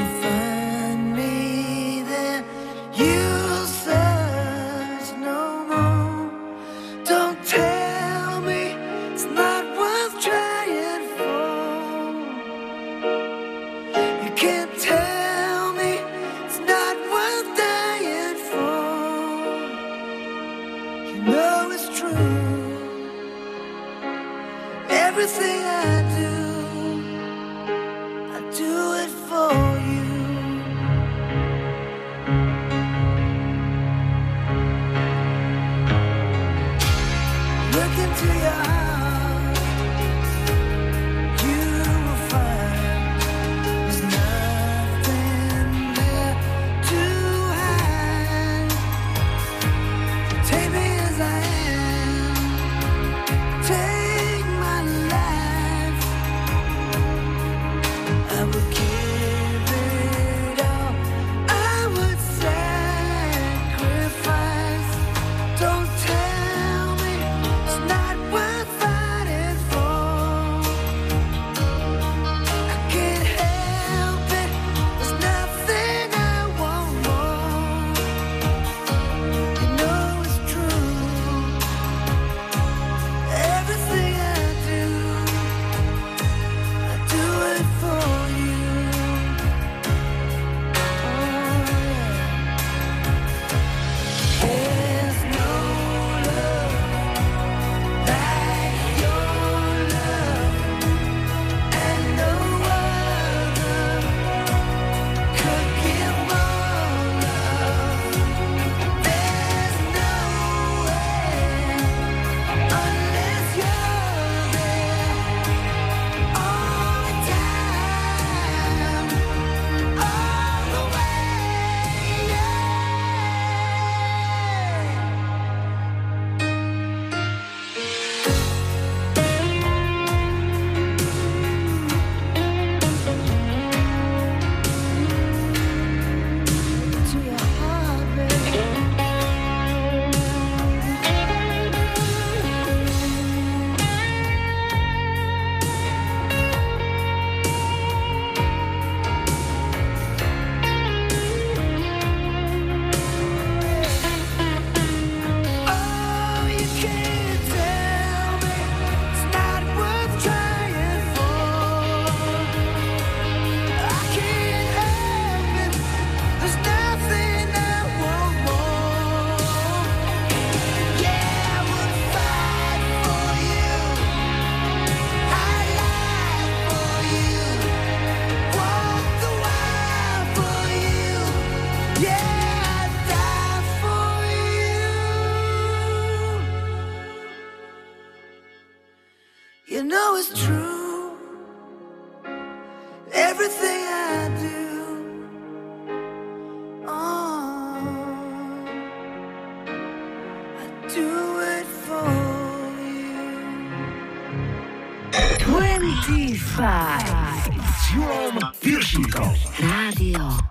25. S Julom Piršíkom. Rádio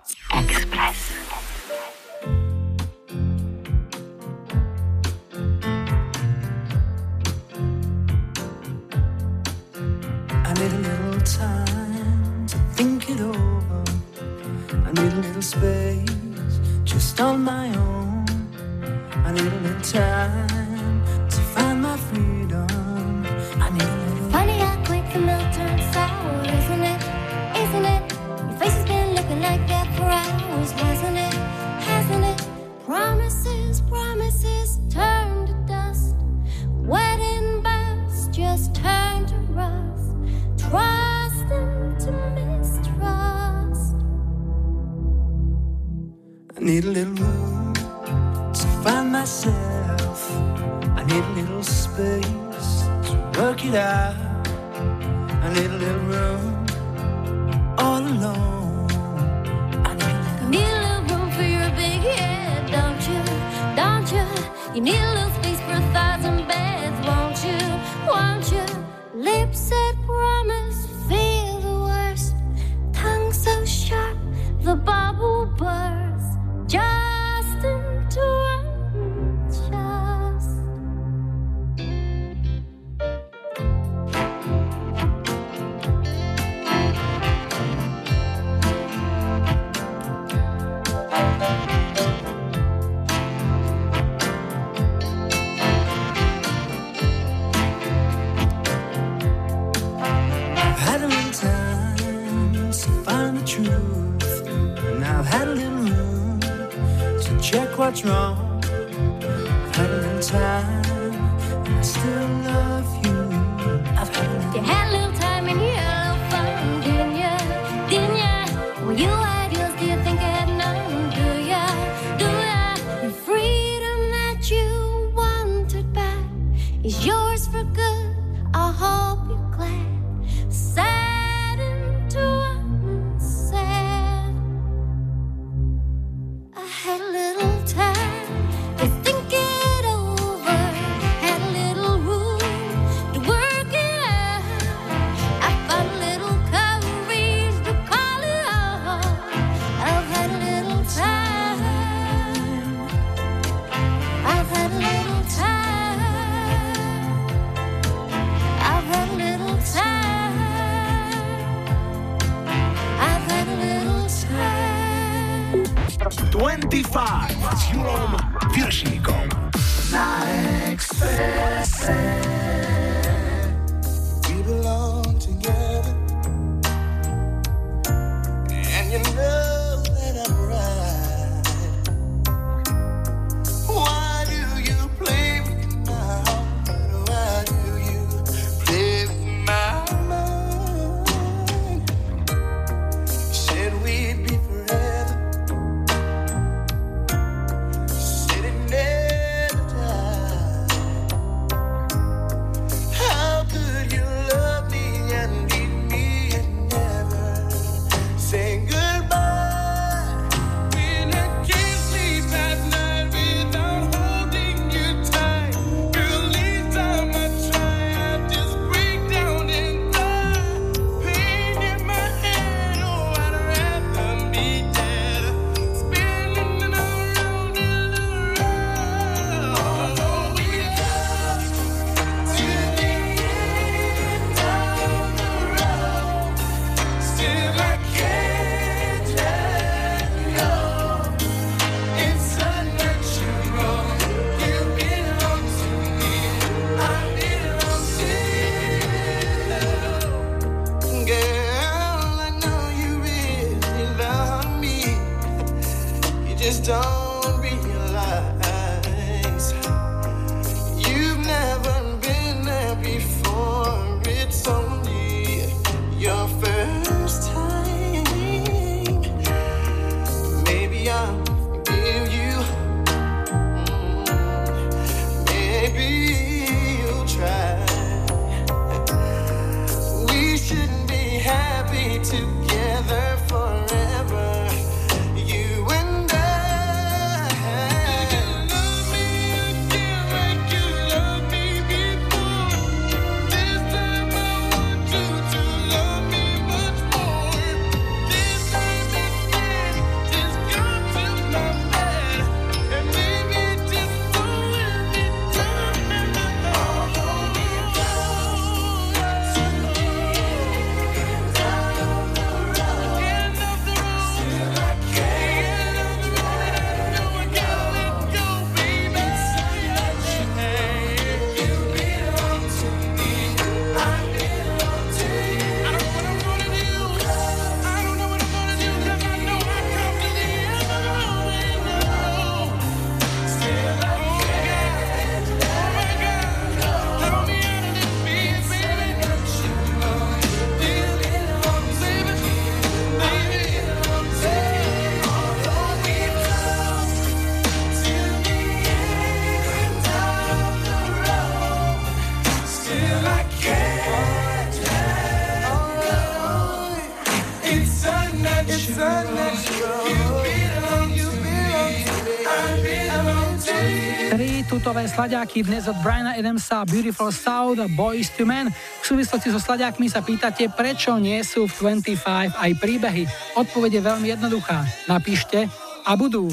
Tri tutové slaďáky dnes od Briana Adamsa Beautiful South Boys to Men. V súvislosti so slaďákmi sa pýtate, prečo nie sú v 25 aj príbehy. Odpovede je veľmi jednoduchá. Napíšte a budú.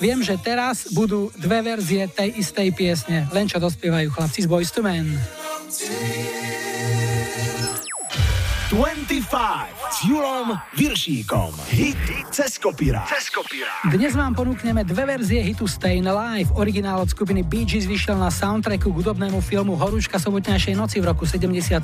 Viem, že teraz budú dve verzie tej istej piesne, len čo dospievajú chlapci z Boys to Men. 25 s Julom Viršíkom. Hit cez kopírák. Cez kopírák. Dnes vám ponúkneme dve verzie hitu Stayin' Alive. Originál od skupiny Bee Gees vyšiel na soundtracku k hudobnému filmu Horúčka sobotnejšej noci v roku 77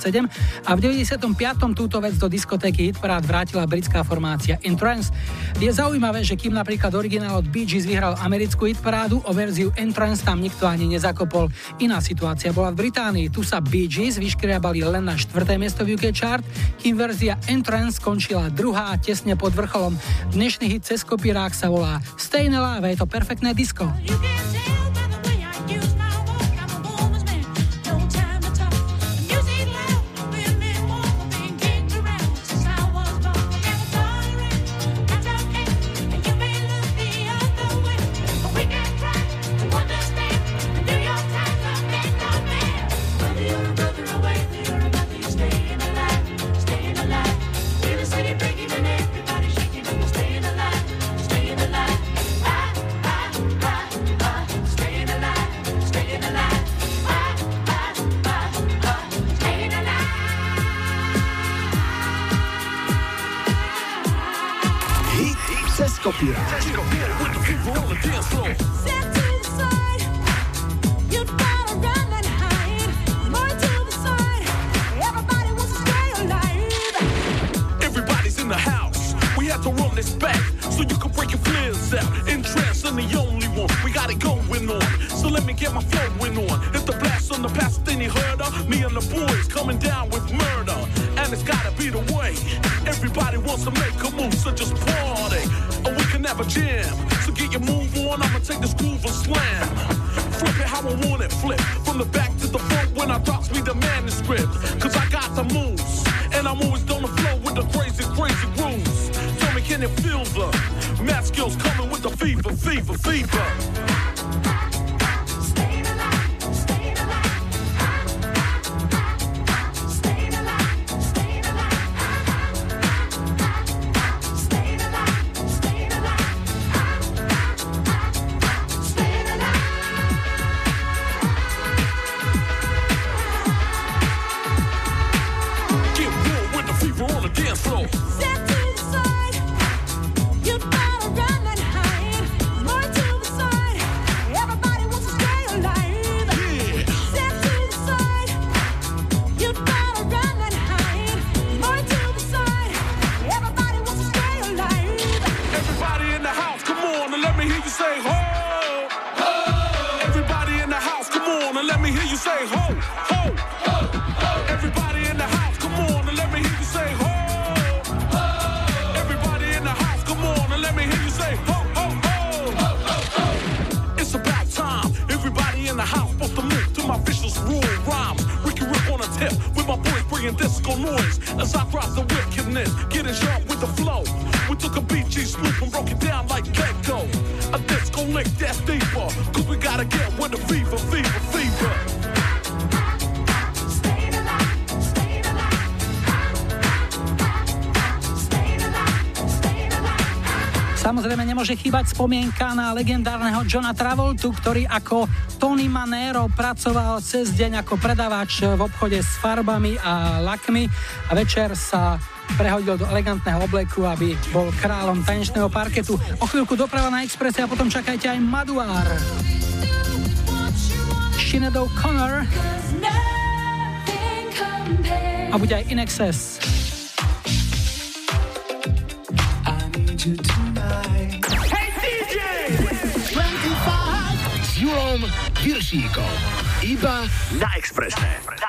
a v 95. túto vec do diskotéky Hitparát vrátila britská formácia Entrance. Je zaujímavé, že kým napríklad originál od Bee Gees vyhral americkú hitparádu, o verziu Entrance tam nikto ani nezakopol. Iná situácia bola v Británii. Tu sa Bee Gees vyškriabali len na štvrté miesto v UK chart, kým verzia Entrance skončila druhá tesne pod vrcholom. Dnešný hit cez kopírák sa volá Stayin' Alive, je to perfektné disco. Hit chýbať spomienka na legendárneho Johna Travoltu, ktorý ako Tony Manero pracoval cez deň ako predávač v obchode s farbami a lakmi a večer sa prehodil do elegantného obleku, aby bol kráľom tanečného parketu. O chvíľku doprava na Expresse a potom čakajte aj Maduár. Sinead O'Connor a bude aj In Excess. Viršíkom. Iba. Na Expresse.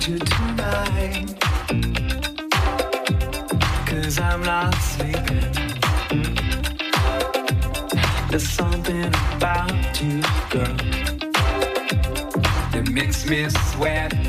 need you tonight. Cause I'm not sleeping. There's something about you, girl, that makes me sweat.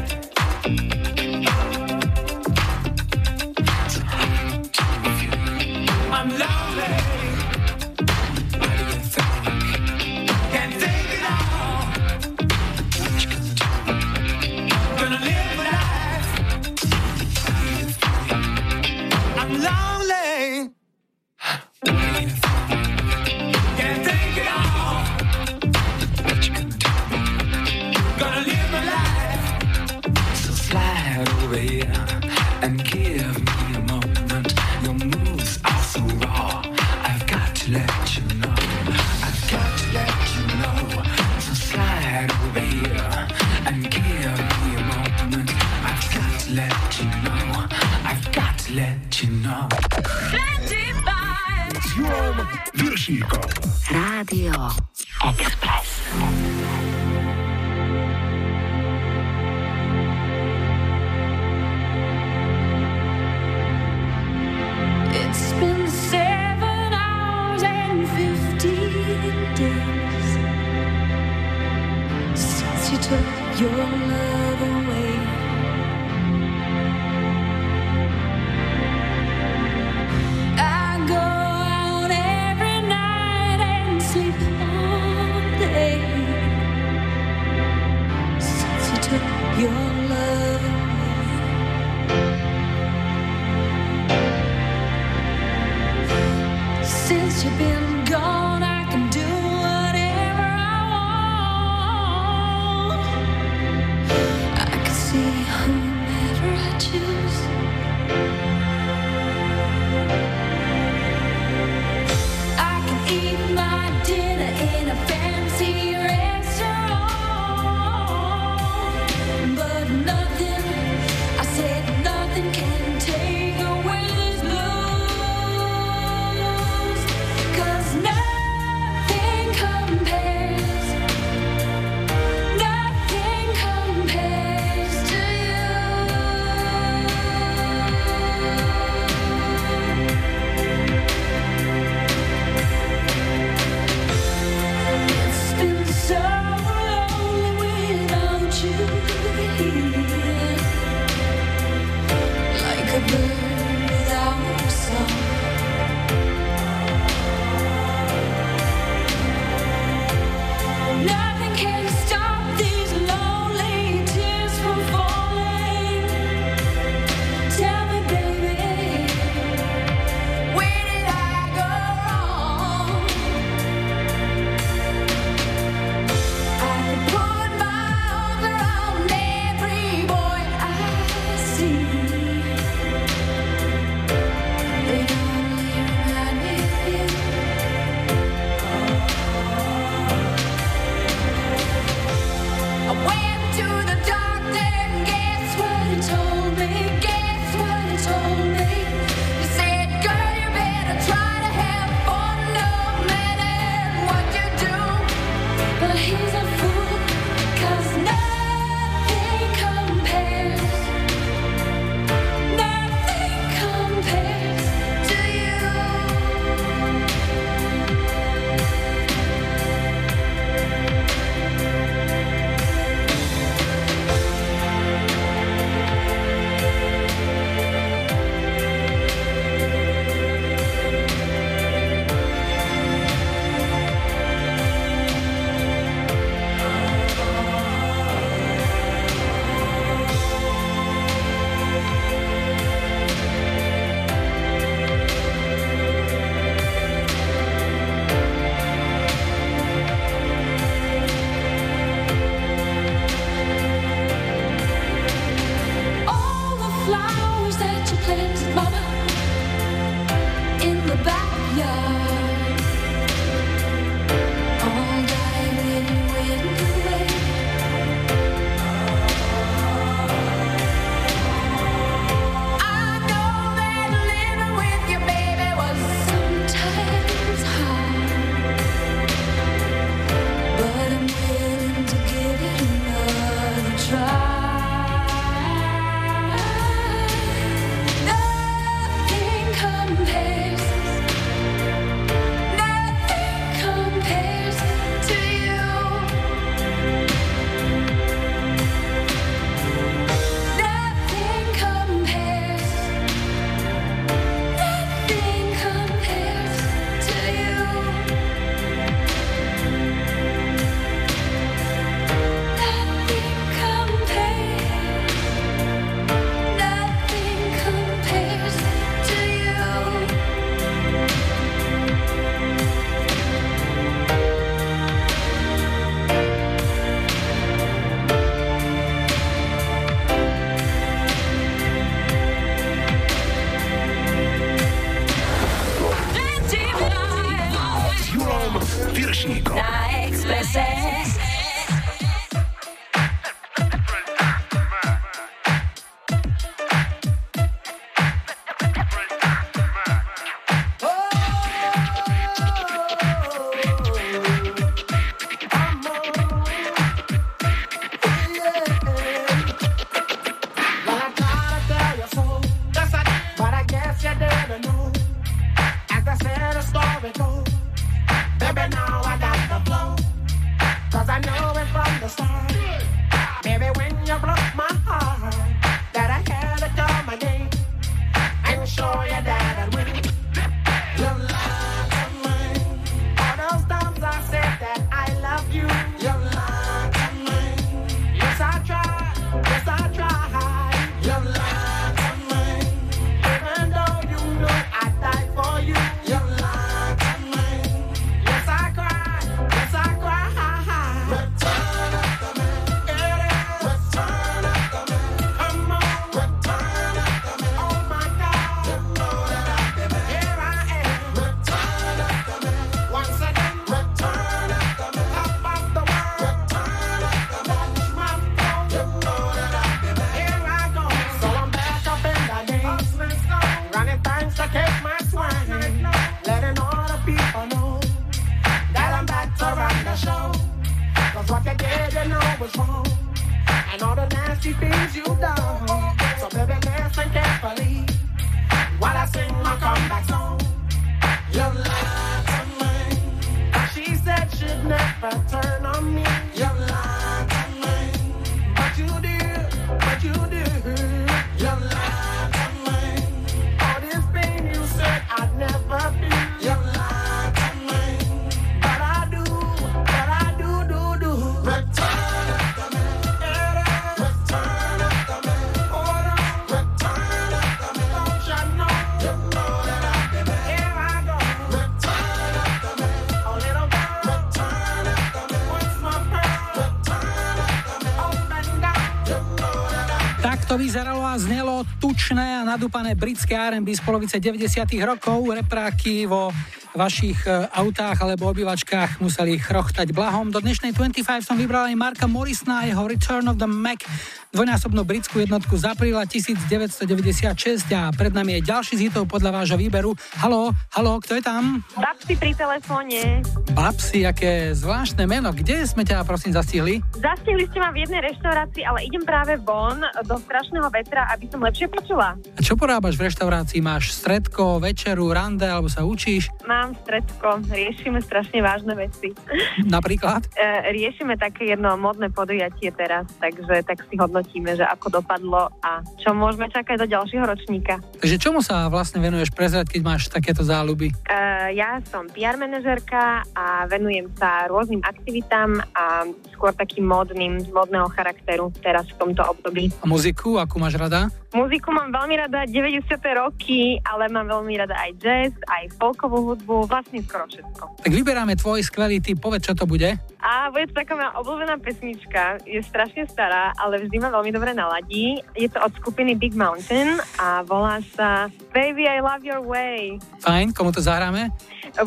A znelo tučné a nadúpané britské R&B z polovice 90 rokov. Repráky vo vašich e, autách alebo obývačkách museli chrochtať blahom. Do dnešnej 25 som vybral aj Marka Morrisona a jeho Return of the Mac, dvojnásobnú britskú jednotku z apríla 1996 a pred nami je ďalší z hitov podľa vášho výberu. Halo, halo, kto je tam? Babsi pri telefóne. Babsi, aké zvláštne meno. Kde sme ťa prosím zastihli? Zastihli ste ma v jednej reštaurácii, ale idem práve von do strašného vetra, aby som lepšie počula. A čo porábaš v reštaurácii? Máš stredko, večeru, rande alebo sa učíš? Mám stredko, riešime strašne vážne veci. Napríklad? E, riešime také jedno modné podujatie teraz, takže tak si hodnotíme, že ako dopadlo a čo môžeme čakať do ďalšieho ročníka. Takže čomu sa vlastne venuješ prezrať, keď máš takéto záľuby? E, ja som PR manažerka a venujem sa rôznym aktivitám a skôr takým modným, modného charakteru teraz v tomto období. A muziku, akú máš rada? Muziku mám veľmi rada 90. roky, ale mám veľmi rada aj jazz, aj folkovú hudbu, vlastne skoro všetko. Tak vyberáme tvoj skvelý typ, povedz, čo to bude. A bude to taká moja obľúbená pesnička, je strašne stará, ale vždy ma veľmi dobre naladí. Je to od skupiny Big Mountain a volá sa Baby I Love Your Way. Fajn, komu to zahráme?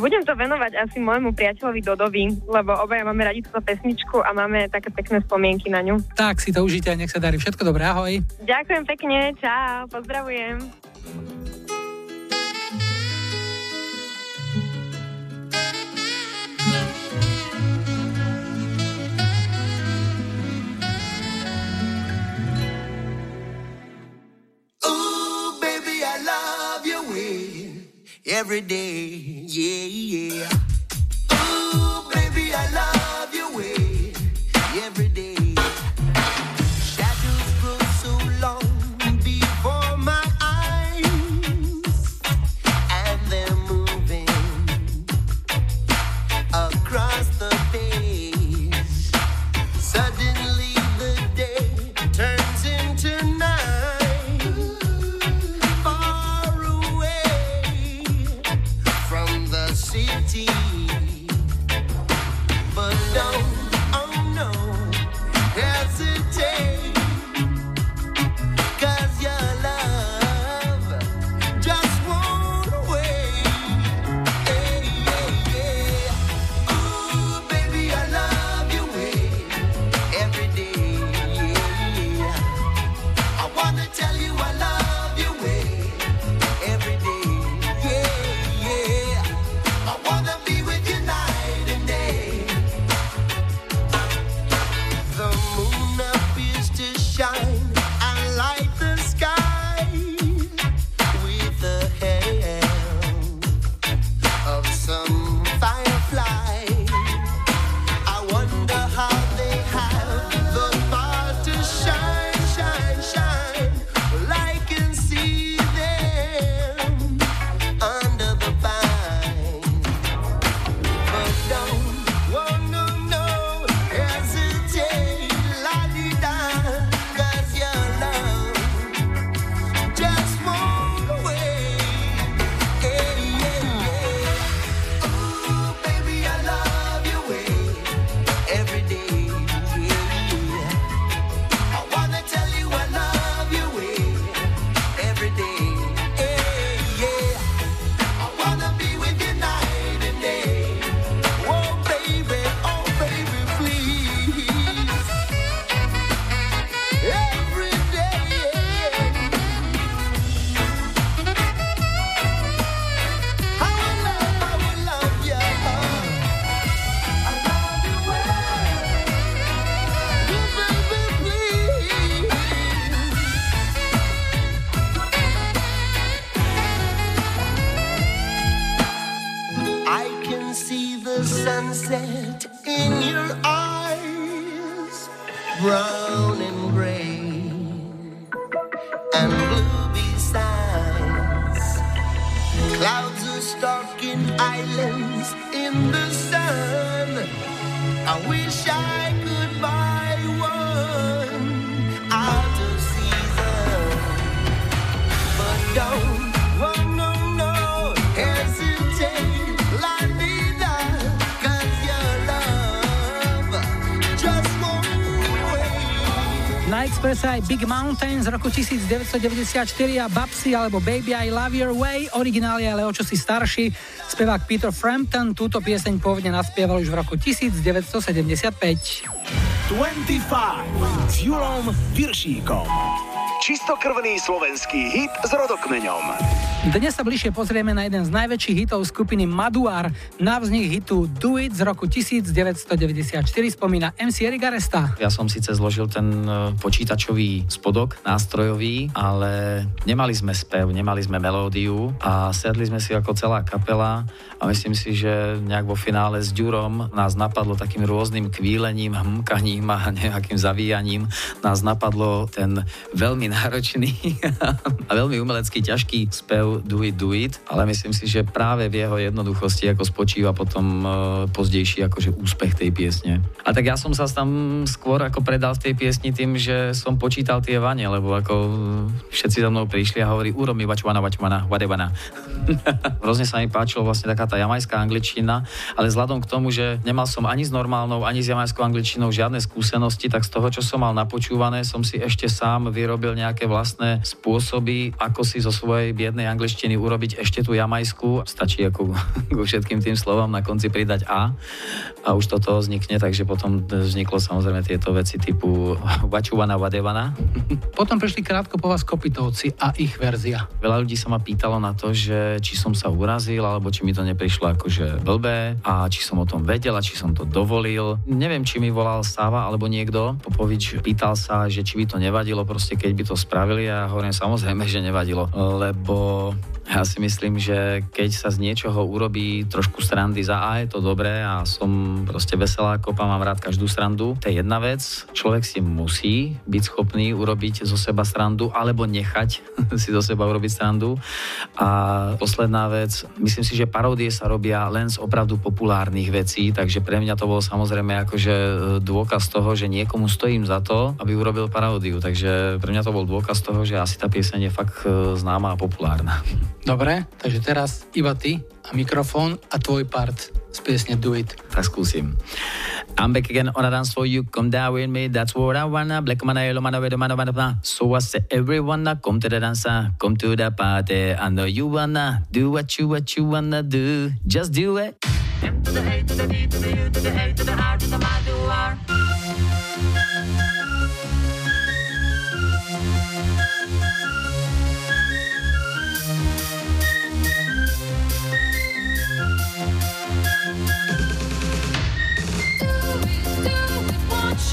Budem to venovať asi môjmu priateľovi Dodovi, lebo obaja máme radi túto pesničku a máme také pekné spomienky na ňu. Tak si to užite a nech sa darí všetko dobré, ahoj. Ďakujem pekne, čau, pozdravujem. Every day. Yeah, yeah. Ooh, baby, I love Big Mountain z roku 1994 a Babsy alebo Baby I Love Your Way, originál je ale o čosi starší. Spevák Peter Frampton túto pieseň pôvodne naspieval už v roku 1975. 25 s Julom Viršíkom. Čistokrvný slovenský hit s rodokmeňom. Dnes sa bližšie pozrieme na jeden z najväčších hitov skupiny Maduar. Na vznik hitu Do It z roku 1994 spomína MC Eric Aresta. Ja som síce zložil ten e, počítačový spodok, nástrojový, ale nemali sme spev, nemali sme melódiu a sedli sme si ako celá kapela a myslím si, že nejak vo finále s Ďurom nás napadlo takým rôznym kvílením, hmkaním a nejakým zavíjaním nás napadlo ten veľmi náročný a veľmi umelecký ťažký spev Do It, Do It, ale myslím si, že práve v jeho jednoduchosti ako spočíva potom e, pozdejší akože úspech tej piesne. A tak ja som sa tam skôr ako predal v tej piesni tým, že som počítal tie vane, lebo ako všetci za mnou prišli a hovorí urob mi vačvana, vačvana, vadevana. Hrozne sa mi páčilo vlastne taká tá jamajská angličtina, ale vzhľadom k tomu, že nemal som ani s normálnou, ani s jamajskou angličtinou žiadne skúsenosti, tak z toho, čo som mal napočúvané, som si ešte sám vyrobil nejaké vlastné spôsoby, ako si zo svojej biednej angličtiny urobiť ešte tú jamajskú. Stačí ako ku všetkým tým slovom na konci pridať A a už toto vznikne, takže potom vzniklo samozrejme tieto veci typu vačuvana, vadevana. Potom prišli krátko po vás Kopitovci a ich verzia. Veľa ľudí sa ma pýtalo na to, že či som sa urazil, alebo či mi to neprišlo akože blbé a či som o tom vedel a či som to dovolil. Neviem, či mi volal Sava alebo niekto. Popovič pýtal sa, že či by to nevadilo, proste keď by to spravili a hovorím samozrejme, že nevadilo, lebo ja si myslím, že keď sa z niečoho urobí trošku srandy za A, je to dobré a som proste veselá kopa, mám rád každú srandu. To je jedna vec. Človek si musí byť schopný urobiť zo seba srandu alebo nechať si zo seba urobiť srandu. A posledná vec, myslím si, že paródie sa robia len z opravdu populárnych vecí, takže pre mňa to bol samozrejme akože dôkaz toho, že niekomu stojím za to, aby urobil paródiu. Takže pre mňa to bol dôkaz toho, že asi tá pieseň je fakt e, známa a populárna. Dobre, takže teraz iba ty a mikrofón a tvoj part z piesne Do It. Tak skúsim. I'm back again on a dance for you. Come down with me. That's what I wanna. Black man, yellow man, red man, man, man. So I say, everyone, come to the dance, come to the party. I know you wanna do what you what you wanna do. Just do it. M to the A to the D to the U to the A to the R to the Maduar. Somebody tell me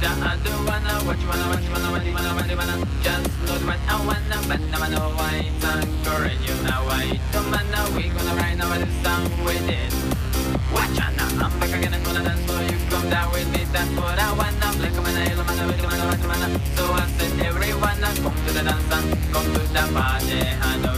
the other what I wanna, now Now now dance for you Come down with me, that's what I wanna Black man, yellow man, red man, So I said everyone, come to the dance come to the party I know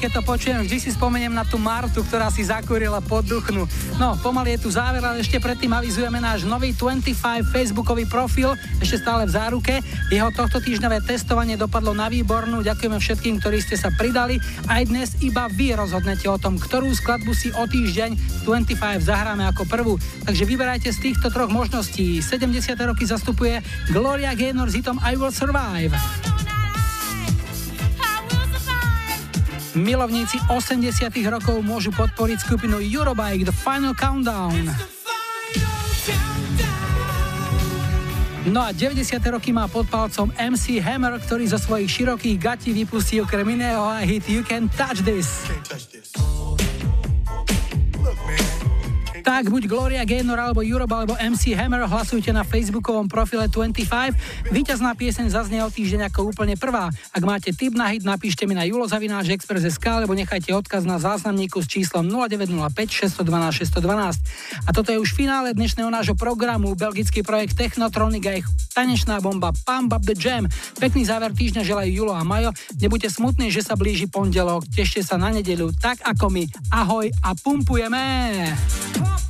keď to počujem, vždy si spomeniem na tú Martu, ktorá si zakúrila pod duchnu. No, pomaly je tu záver, ale ešte predtým avizujeme náš nový 25 facebookový profil, ešte stále v záruke. Jeho tohto týždňové testovanie dopadlo na výbornú. Ďakujeme všetkým, ktorí ste sa pridali. Aj dnes iba vy rozhodnete o tom, ktorú skladbu si o týždeň 25 zahráme ako prvú. Takže vyberajte z týchto troch možností. 70. roky zastupuje Gloria Gaynor s hitom I Will Survive. Milovníci 80 rokov môžu podporiť skupinu Eurobike The Final Countdown. No a 90. roky má pod palcom MC Hammer, ktorý zo svojich širokých gatí vypustí okrem iného aj hit You Can Touch This. Tak buď Gloria Gaynor alebo Europe alebo MC Hammer hlasujte na facebookovom profile 25. Výťazná pieseň zaznie o týždeň ako úplne prvá. Ak máte tip na hit, napíšte mi na julozavináčexpress.sk alebo nechajte odkaz na záznamníku s číslom 0905 612 612. A toto je už finále dnešného nášho programu. Belgický projekt Technotronic a ich tanečná bomba Pump Up The Jam. Pekný záver týždňa želajú Julo a Majo. Nebuďte smutní, že sa blíži pondelok. Tešte sa na nedeľu tak ako my. Ahoj a pumpujeme! Pump